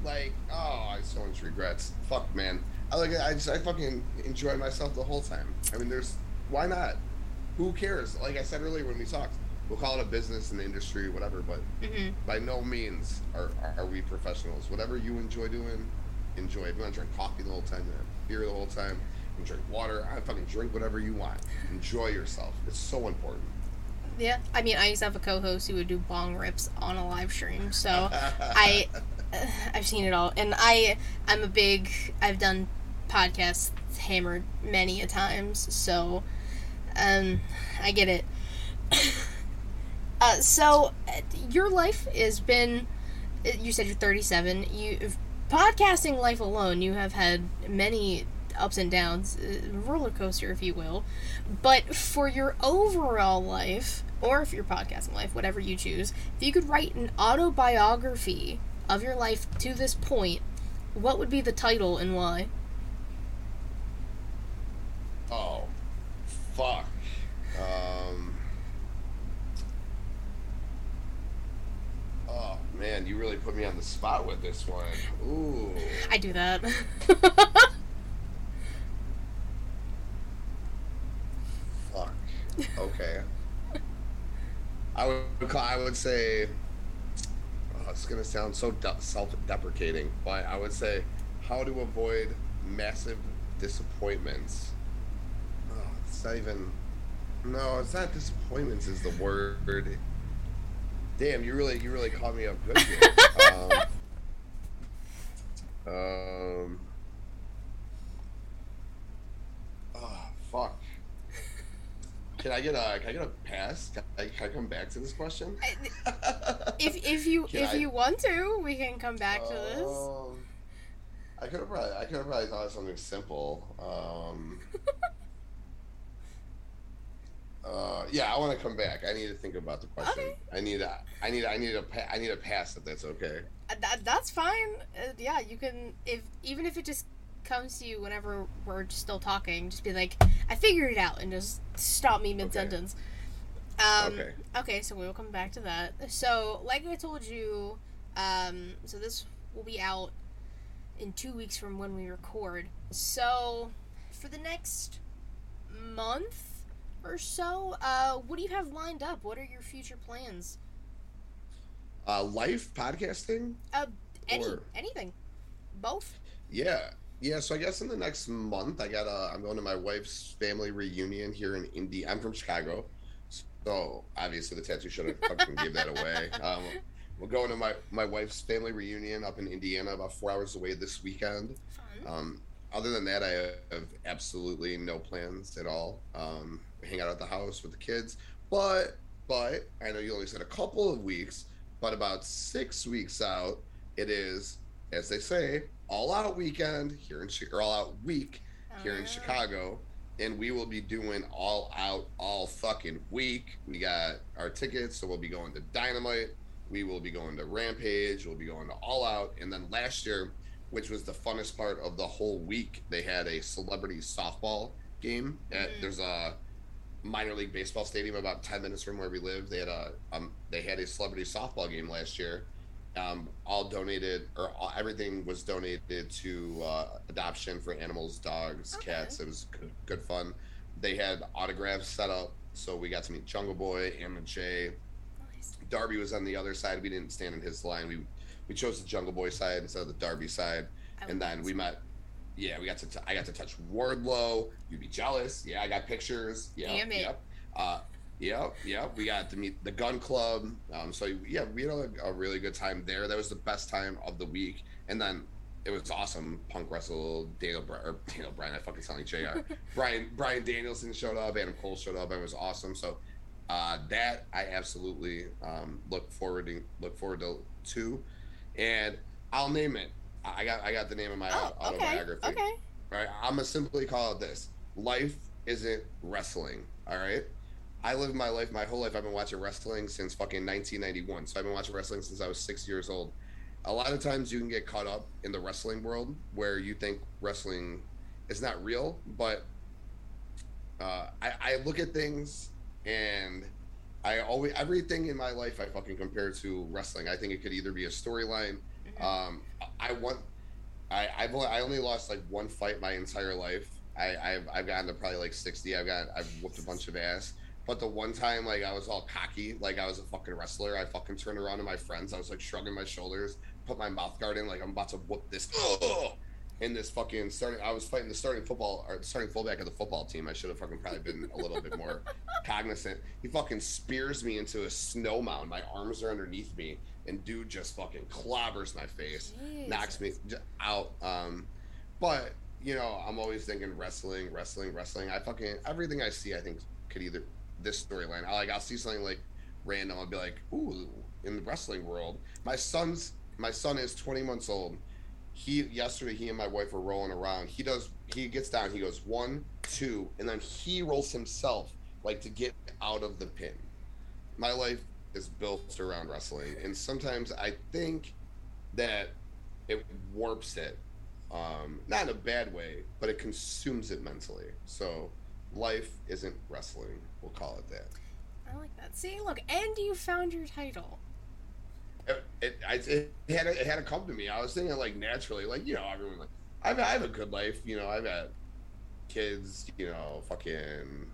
Like, oh, I have so much regrets. Fuck, man. I like, I just, I fucking enjoy myself the whole time. I mean, there's, why not? Who cares? Like I said earlier when we talked, we'll call it a business and industry, whatever. But hmm by no means are, are we professionals. Whatever you enjoy doing, enjoy. If you want to drink coffee the whole time, you have beer the whole time, you drink water, I fucking drink whatever you want. Enjoy yourself. It's so important. Yeah. I mean, I used to have a co-host who would do bong rips on a live stream, so I I've seen it all, and I I'm a big I've done podcasts hammered many a times, so um I get it. uh, so uh, your life has been uh, you said you're 37. You podcasting life alone, you have had many ups and downs, roller coaster if you will. But for your overall life, or if your podcasting life, whatever you choose, if you could write an autobiography of your life to this point, what would be the title and why? Oh, fuck. Um. Oh man, you really put me on the spot with this one. Ooh. I do that. Fuck. Okay. I would call, I would say oh, it's gonna sound so de- self-deprecating, but I would say how to avoid massive disappointments. Oh, it's not even. No, it's not disappointments. Is the word. Damn, you really, you really caught me up good here. um, um. Oh fuck. Can I get a can I get a pass? Can I, can I come back to this question? if if you Can if I- you want to, we can come back to this. Um, I could have probably I could have probably thought of something simple. Um, uh, yeah, I want to come back. I need to think about the question. Okay. I need a I need I need a pa- I need a pass if that's okay. Uh, That, that's fine. Uh, yeah, you can if even if it just comes to you whenever we're still talking, just be like, "I figured it out," and just stop me mid sentence. Um, Okay. Okay, so we'll come back to that. So, like I told you, um, so this will be out in two weeks from when we record. So, for the next month or so, uh, what do you have lined up? What are your future plans? Uh, life podcasting. Uh, any Or- anything, both. Yeah. Yeah, so I guess in the next month, I got a, I'm going to my wife's family reunion here in Indy. I'm from Chicago, so obviously the tattoo should have fucking gave that away. Um, we're going to my my wife's family reunion up in Indiana, about four hours away this weekend. Um, other than that, I have absolutely no plans at all. Um, hang out at the house with the kids, but but I know you only said a couple of weeks, but about six weeks out, it is, as they say, all out weekend here in Chicago, all out week here in Ah. Chicago, and we will be doing all out all fucking week. We got our tickets, so we'll be going to Dynamite. We will be going to Rampage. We'll be going to All Out, and then last year, which was the funnest part of the whole week, they had a celebrity softball game. At, Mhm. There's a minor league baseball stadium about 10 minutes from where we live. They had a um, they had a celebrity softball game last year. Um, all donated or all, everything was donated to uh, adoption for animals, dogs, Okay. cats. It was good, good fun. They had autographs set up, so we got to meet Jungle Boy, Anna Jay. Nice. Darby was on the other side. We didn't stand in his line. We we chose the Jungle Boy side instead of the Darby side, and then we met. Yeah, we got to. T- I got to touch Wardlow. You'd be jealous. Yeah, I got pictures. Yep, Damn it. Yep. Uh, yep. Yep. We got to meet the Gunn Club. Um, so yeah, we had a, a really good time there. That was the best time of the week, and then. It was awesome. Punk wrestled Daniel Bryan, or Daniel Bryan. I fucking sound like Jr. Bryan Bryan Danielson showed up. Adam Cole showed up. It was awesome. So uh, that I absolutely um, look forward to look forward to, to, and I'll name it. I got I got the name of my Oh, au- okay. autobiography. Okay. Right, I'm gonna simply call it this: Life isn't wrestling. All right. I live my life, my whole life. I've been watching wrestling since fucking 1991. So I've been watching wrestling since I was six years old. A lot of times you can get caught up in the wrestling world where you think wrestling is not real, but uh, I, I look at things and I always everything in my life I fucking compare to wrestling. I think it could either be a storyline. Um, I want. I I've only, I only lost like one fight my entire life. I I've, I've gotten to probably like sixty. I've got I've whooped a bunch of ass. But the one time like I was all cocky, like I was a fucking wrestler, I fucking turned around to my friends. I was like shrugging my shoulders, put my mouth guard in, like I'm about to whoop this. Ugh! In this fucking starting, I was fighting the starting football or starting fullback of the football team. I should have fucking probably been a little bit more cognizant. He fucking spears me into a snow mound. My arms are underneath me, and dude just fucking clobbers my face, knocks me out. Um, but you know, I'm always thinking wrestling, wrestling, wrestling. I fucking everything I see, I think could either this storyline. I like I'll see something like random. I'll be like, ooh, in the wrestling world, my son's my son is 20 months old. He yesterday he and my wife were rolling around. He does he gets down. He goes one, two, and then he rolls himself like to get out of the pin. My life is built around wrestling, and sometimes I think that it warps it, um, not in a bad way, but it consumes it mentally. So life isn't wrestling. We'll call it that. I like that. See, look, and you found your title. It, it, I, it had it had to come to me. I was thinking like naturally, like you know, everyone like I've I have a good life. You know, I've had kids. You know, fucking.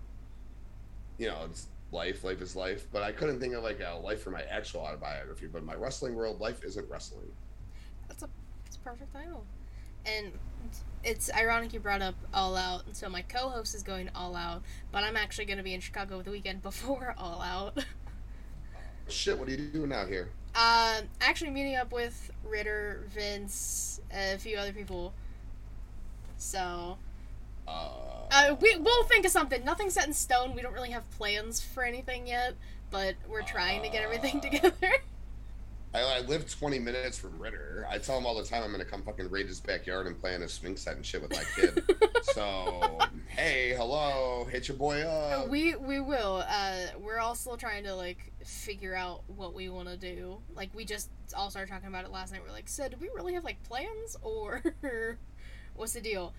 You know, it's life, life is life. But I couldn't think of like a life for my actual autobiography. But my wrestling world, life isn't wrestling. That's a that's a perfect title. And it's ironic you brought up All Out. So my co-host is going All Out, but I'm actually going to be in Chicago the weekend before All Out. Shit, what are you doing out here? Uh, actually meeting up with Ritter, Vince, a few other people. So Uh, uh, we we'll think of something. Nothing's set in stone. We don't really have plans for anything yet, but we're trying to get everything Uh. together. I, I live 20 minutes from Ritter. I tell him all the time I'm gonna come fucking raid his backyard and play on his swing set and shit with my kid. so hey, hello, hit your boy up. we we will. Uh, we're all still trying to like figure out what we want to do. Like we just all started talking about it last night. We're like, so do we really have like plans or what's the deal?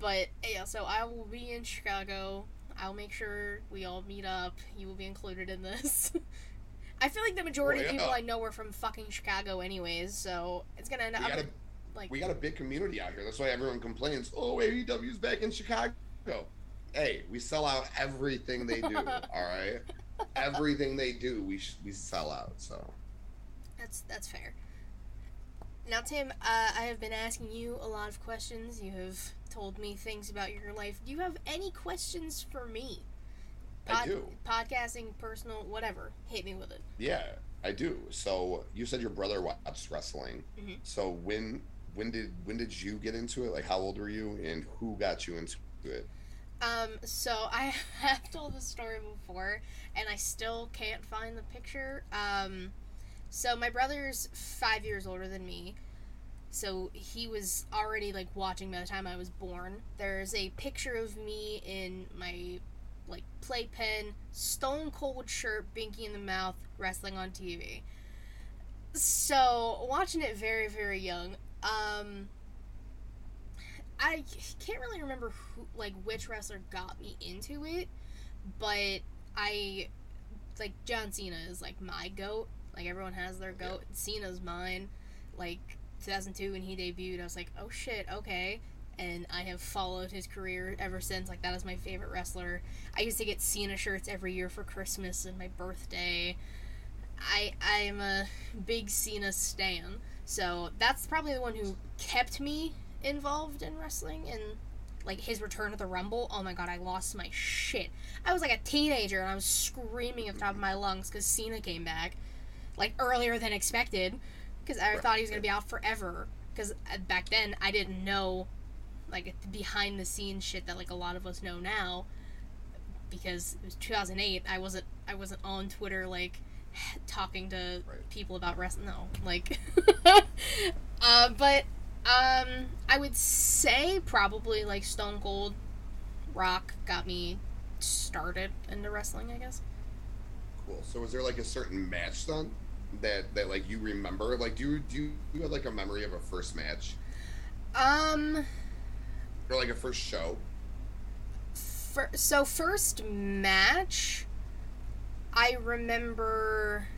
But yeah, so I will be in Chicago. I'll make sure we all meet up. You will be included in this. I feel like the majority Well, of people I know are from fucking Chicago, anyways. So it's gonna end up we got a like we got a big community out here. That's why everyone complains. Oh, AEW's back in Chicago. Hey, we sell out everything they do. all right, everything they do, we sh- we sell out. So That's that's fair. Now, Tim, uh, I have been asking you a lot of questions. You have told me things about your life. Do you have any questions for me? I do. Podcasting, personal, whatever. Hit me with it. Yeah, I do. So you said your brother watched wrestling. Mhm. So when when did when did you get into it? Like how old were you, and who got you into it? Um, so I have told this story before, and I still can't find the picture. Um, so my brother's five years older than me, so he was already like watching by the time I was born. There's a picture of me in my like playpen, stone cold shirt, binky in the mouth, wrestling on TV. So watching it very very young. Um, I can't really remember who, like which wrestler got me into it, but I like John Cena is like my goat. Like everyone has their goat. Cena's mine. Like 2002 when he debuted, I was like, oh shit, okay. And I have followed his career ever since. Like that is my favorite wrestler. I used to get Cena shirts every year for Christmas and my birthday. I I am a big Cena stan. So that's probably the one who kept me involved in wrestling and like his return to the rumble oh my god i lost my shit i was like a teenager and i was screaming at the top of my lungs because cena came back like earlier than expected because i Right. thought he was going to be out forever because back then i didn't know like the behind the scenes shit that like a lot of us know now because it was 2008 i wasn't i wasn't on twitter like talking to Right. people about wrestling no like uh, but um, I would say probably like Stone Cold Rock got me started into wrestling. I guess. Cool. So was there like a certain match then that that like you remember? Like do you do you, you have like a memory of a first match Um. or like a first show? fir- so first match, I remember.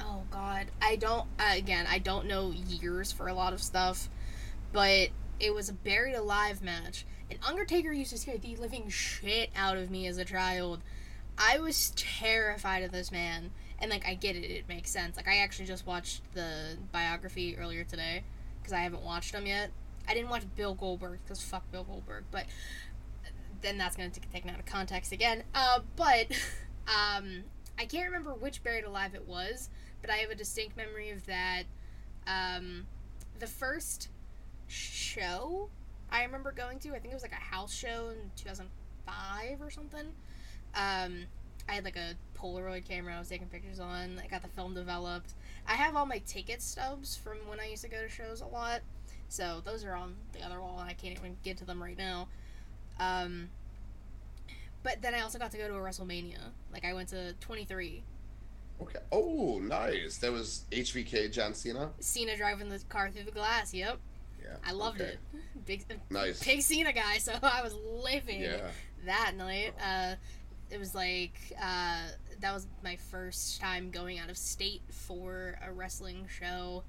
Oh God, I don't. Uh, again, I don't know years for a lot of stuff, but it was a buried alive match. And Undertaker used to scare the living shit out of me as a child. I was terrified of this man, and like I get it, it makes sense. Like I actually just watched the biography earlier today because I haven't watched them yet. I didn't watch Bill Goldberg because fuck Bill Goldberg, but then that's going to take taken out of context again. Uh, but um, I can't remember which Buried Alive it was, but I have a distinct memory of that. Um, the first show I remember going to, I think it was like a house show in 2005 or something. Um, I had like a Polaroid camera I was taking pictures on. I got the film developed. I have all my ticket stubs from when I used to go to shows a lot. So those are on the other wall, and I can't even get to them right now. Um, but then I also got to go to a WrestleMania. Like I went to 23. Okay. Oh, nice. That was HBK John Cena. Cena driving the car through the glass. Yep, Yeah. I loved okay. it. Big, Nice. big Cena guy, so I was living Yeah. that night. Uh, it was like uh, that was my first time going out of state for a wrestling show.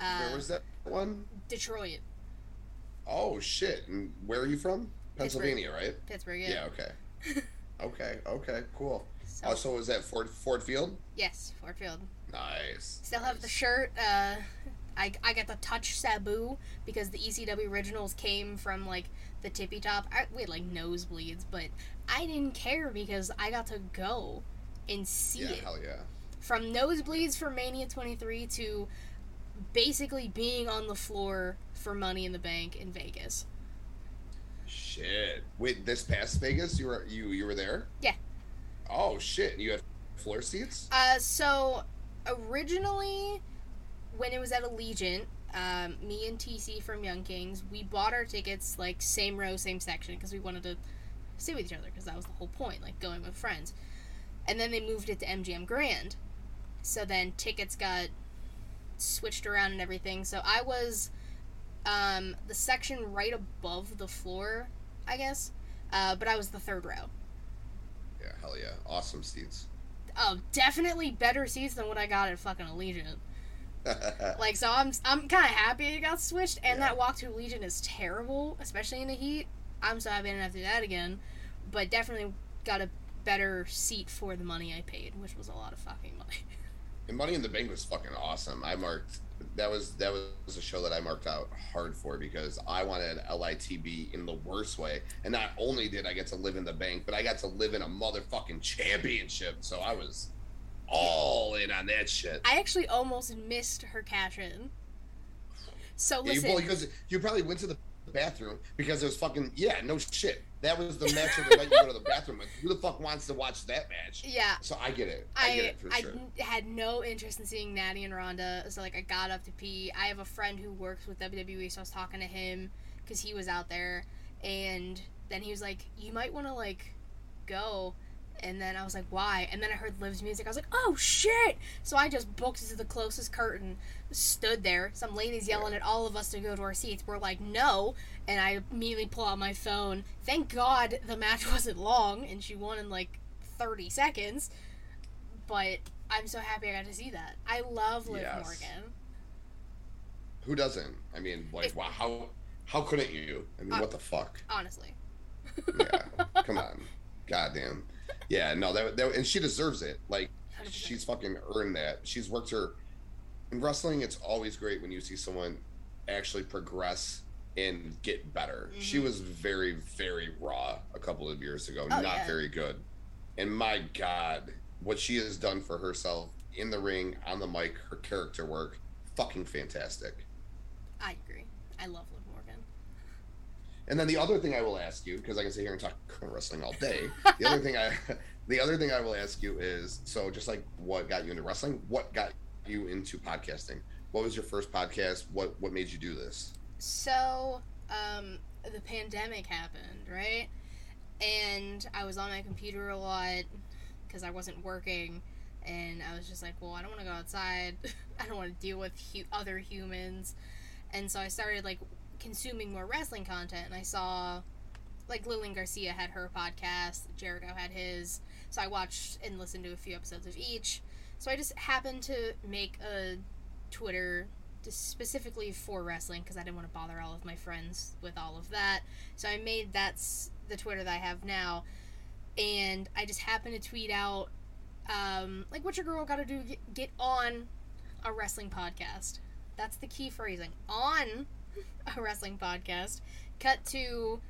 Uh, Where was that one? Detroit, Oh shit. And where are you from? Pennsylvania, right? Pittsburgh. Yeah. okay. okay. Okay. Cool. So, Oh, so was that Ford Ford Field? yes, Ford Field. Nice. Still have the shirt. Uh, I, I got the touch Sabu because the ECW originals came from like the tippy top. I, we had like nosebleeds, but I didn't care because I got to go and see Yeah, it. hell yeah. From nosebleeds for Mania 23 to basically being on the floor for Money in the Bank in Vegas. Shit. Wait, this past Vegas, you were you you were there? Yeah. Oh shit! You had floor seats? Uh, so originally, when it was at Allegiant, um, me and TC from Young Kings, we bought our tickets like same row, same section because we wanted to sit with each other because that was the whole point, like going with friends. And then they moved it to MGM Grand, so then tickets got switched around and everything. So I was um, the section right above the floor, I guess, uh, but I was the third row. Yeah, hell yeah. Awesome seats. Oh, definitely better seats than what I got at fucking Allegiant. Like, so I'm I'm kind of happy it got switched, and Yeah. that walk to Allegiant is terrible, especially in the heat. I'm so happy I didn't have to do that again, but definitely got a better seat for the money I paid, which was a lot of fucking money. and Money in the Bank was fucking awesome. I marked that was that was a show that I marked out hard for because I wanted LITB in the worst way. And not only did I get to live in the bank, but I got to live in a motherfucking championship. So I was all in on that shit. I actually almost missed her cash in. So Yeah, listen, well, because you probably went to the bathroom because it was fucking yeah, no shit. That was the match of the night you go to the bathroom with. Who the fuck wants to watch that match? yeah, So I get it. I, I get it for I sure. had no interest in seeing Natty and Ronda, so like I got up to pee. I have a friend who works with WWE, so I was talking to him because he was out there, and then he was like, "You might want to like go." And then I was like, "Why?" And then I heard Liv's music. I was like, "Oh shit!" So I just booked to the closest curtain, stood there. Some ladies yelling at all of us to go to our seats. We're like, "No!" And I immediately pull out my phone. Thank God the match wasn't long, and she won in like thirty seconds but I'm so happy I got to see that. I love Liv Yes. Morgan. Who doesn't? I mean, like, If- wow, how how couldn't you? I mean, Uh, what the fuck? Honestly, Yeah, come on, goddamn. Yeah, no, that, that and she deserves it. Like, she's fucking earned that. She's worked her in wrestling. It's always great when you see someone actually progress and get better. She Mhm. was very, very raw a couple of years ago. Oh, not yeah. very good. And my God, what she has done for herself in the ring, on the mic, her character work, fucking fantastic. I agree. I love. And then the other thing I will ask you, because I can sit here and talk wrestling all day. The other thing I, the other thing I will ask you is, so just like what got you into wrestling, what got you into podcasting? What was your first podcast? What what made you do this? So, um, the pandemic happened, right? And I was on my computer a lot because I wasn't working, and I was just like, well, I don't want to go outside. I don't want to deal with hu- other humans, and so I started like consuming more wrestling content, and I saw like Lillian Garcia had her podcast, Jericho had his, so I watched and listened to a few episodes of each. So I just happened to make a Twitter specifically for wrestling because I didn't want to bother all of my friends with all of that. So I made that's the Twitter that I have now, and I just happened to tweet out um, like what your girl got to do get, get on a wrestling podcast. That's the key phrasing on a wrestling podcast. Cut to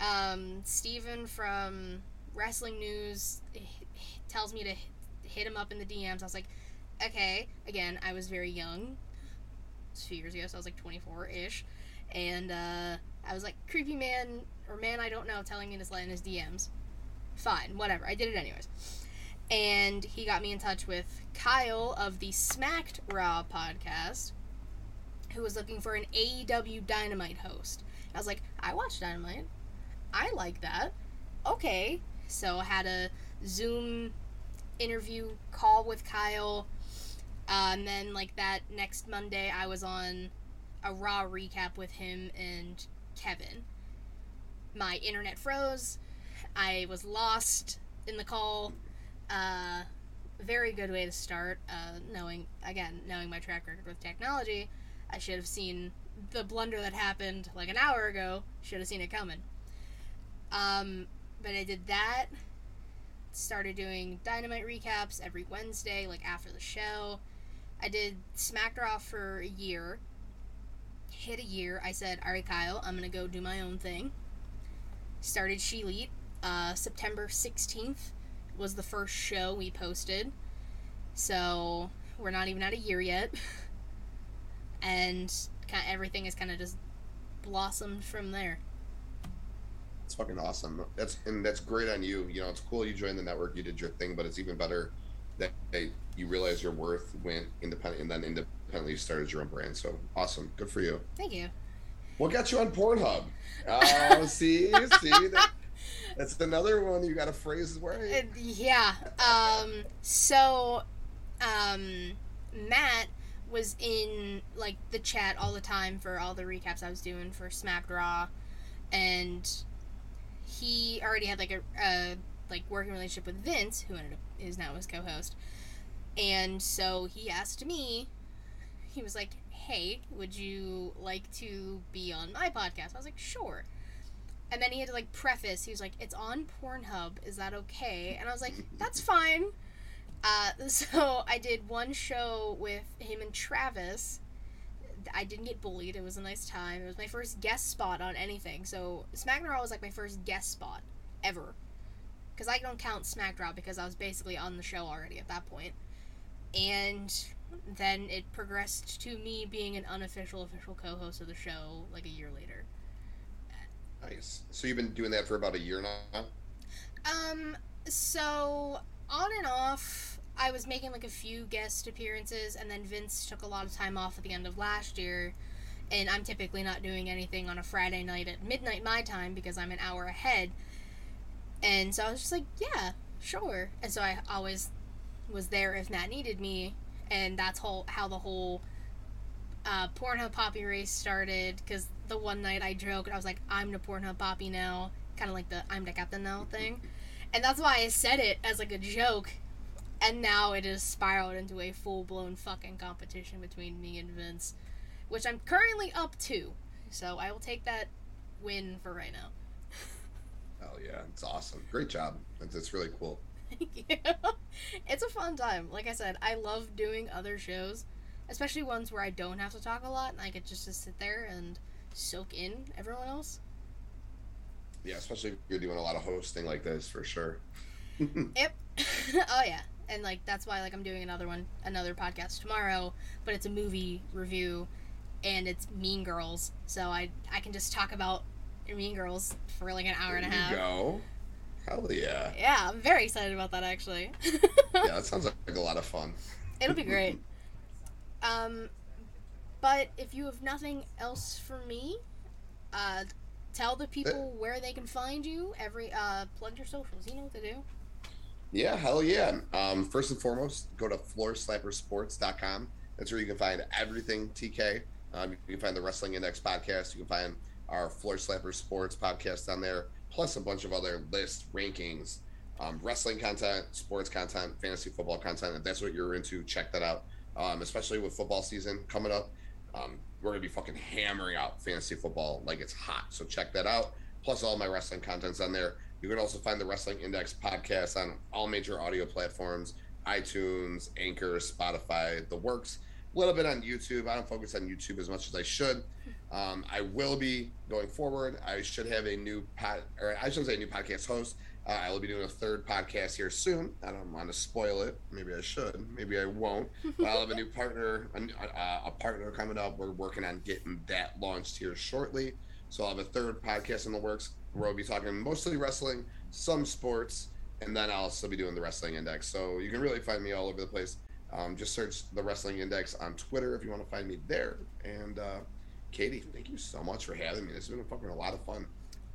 um, Steven from Wrestling News tells me to hit him up in the DMs. I was like, okay. Again, I was very young. Few years ago, so I was like 24 ish. And uh, I was like, creepy man or man I don't know telling me to slide in his DMs. Fine, whatever. I did it anyways. And he got me in touch with Kyle of the Smacked Raw podcast, who was looking for an AEW Dynamite host. I was like, I watch Dynamite. I like that. Okay. So I had a Zoom interview call with Kyle. Uh, and then, like, that next Monday, I was on a Raw recap with him and Kevin. My internet froze. I was lost in the call. Uh, very good way to start. Uh, knowing, again, knowing my track record with technology, I should have seen the blunder that happened like an hour ago. Should have seen it coming. Um, but I did that. started doing Dynamite recaps every Wednesday, like after the show. I did Smackdraw for a year. Hit a year. I said, all right, Kyle, I'm going to go do my own thing. Started She. Uh, September 16th was the first show we posted. So we're not even at a year yet. and kind of everything has kind of just blossomed from there. It's fucking awesome. That's and that's great on you. You know, it's cool you joined the network, you did your thing, but it's even better that you realize your worth went independent and then independently you started your own brand. So awesome. Good for you. Thank you. What got you on Pornhub? Oh, see, see that, that's another one you got a phrase where. Uh, yeah. Um. So, um, Matt was in like the chat all the time for all the recaps I was doing for Smack Raw, and he already had like a, a like working relationship with Vince, who ended up is now his co-host, and so he asked me. He was like, "Hey, would you like to be on my podcast?" I was like, "Sure." And then he had to like preface. He was like, "It's on Pornhub. Is that okay?" And I was like, "That's fine." Uh, so I did one show with him and Travis. I didn't get bullied. It was a nice time. It was my first guest spot on anything. So SmackDown was like my first guest spot ever. Because I don't count SmackDown because I was basically on the show already at that point. And then it progressed to me being an unofficial official co-host of the show like a year later. Nice. So you've been doing that for about a year now? Um so on and off I was making like a few guest appearances, and then Vince took a lot of time off at the end of last year. And I'm typically not doing anything on a Friday night at midnight my time because I'm an hour ahead. And so I was just like, yeah, sure. And so I always was there if Matt needed me. And that's whole how the whole uh, Pornhub Poppy race started. Because the one night I joked, I was like, I'm the Pornhub Poppy now. Kind of like the I'm the captain now thing. And that's why I said it as like a joke and now it has spiraled into a full blown fucking competition between me and Vince, which I'm currently up to. So I will take that win for right now. Hell yeah, it's awesome. Great job. It's, it's really cool. Thank you. It's a fun time. Like I said, I love doing other shows, especially ones where I don't have to talk a lot and I get just to sit there and soak in everyone else. Yeah, especially if you're doing a lot of hosting like this for sure. yep. oh yeah and like that's why like I'm doing another one, another podcast tomorrow, but it's a movie review, and it's Mean Girls, so I I can just talk about Mean Girls for like an hour there and a half. Go. Hell yeah. Yeah, I'm very excited about that actually. yeah, that sounds like a lot of fun. It'll be great. Um, but if you have nothing else for me, uh, tell the people where they can find you. Every uh, plug your socials. You know what to do. Yeah, hell yeah. Um, first and foremost, go to floorslappersports.com. That's where you can find everything TK. Um, you can find the Wrestling Index podcast. You can find our Floor Slapper Sports podcast on there, plus a bunch of other lists, rankings, um, wrestling content, sports content, fantasy football content. If that's what you're into, check that out. Um, especially with football season coming up, um, we're gonna be fucking hammering out fantasy football like it's hot. So check that out. Plus all my wrestling content's on there. You can also find the Wrestling Index podcast on all major audio platforms iTunes, Anchor, Spotify, the works. A little bit on YouTube. I don't focus on YouTube as much as I should. Um, I will be going forward. I should have a new pod, or I shouldn't say a new podcast host. Uh, I will be doing a third podcast here soon. I don't want to spoil it. Maybe I should. Maybe I won't. But I'll have a new partner, a, a partner coming up. We're working on getting that launched here shortly. So I'll have a third podcast in the works where I'll be talking mostly wrestling, some sports, and then I'll still be doing the Wrestling Index. So you can really find me all over the place. Um, just search the Wrestling Index on Twitter if you want to find me there. And uh, Katie, thank you so much for having me. This has been fucking a lot of fun.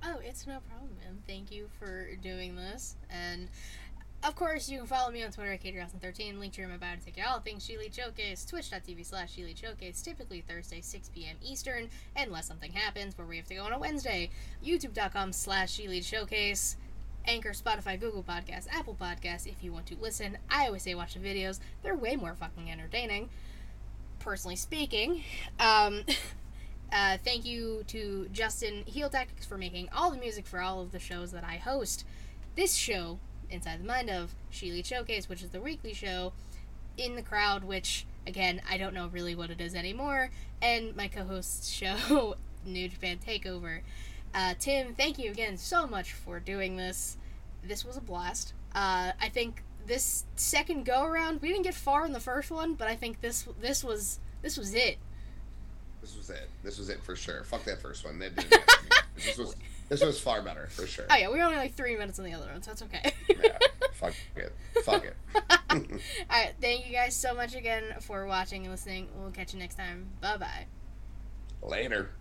Oh, it's no problem, man. Thank you for doing this. And of course, you can follow me on Twitter at KateRowson13. Link to my bio to take all things She Elite Showcase. Twitch.tv slash She Showcase. Typically Thursday, 6 p.m. Eastern, unless something happens where we have to go on a Wednesday. YouTube.com slash She Showcase. Anchor, Spotify, Google Podcasts, Apple Podcasts. If you want to listen, I always say watch the videos. They're way more fucking entertaining. Personally speaking. Um, uh, thank you to Justin Heel Tactics for making all the music for all of the shows that I host. This show Inside the Mind of She Elite Showcase, which is the weekly show, in the crowd, which again I don't know really what it is anymore, and my co-host's show, New Japan Takeover. Uh, Tim, thank you again so much for doing this. This was a blast. Uh, I think this second go around, we didn't get far in the first one, but I think this this was this was it. This was it. This was it for sure. Fuck that first one. That didn't. This was this was far better for sure. Oh yeah, we were only like three minutes on the other one, so that's okay. Yeah. Fuck it. Fuck it. All right, thank you guys so much again for watching and listening. We'll catch you next time. Bye bye. Later.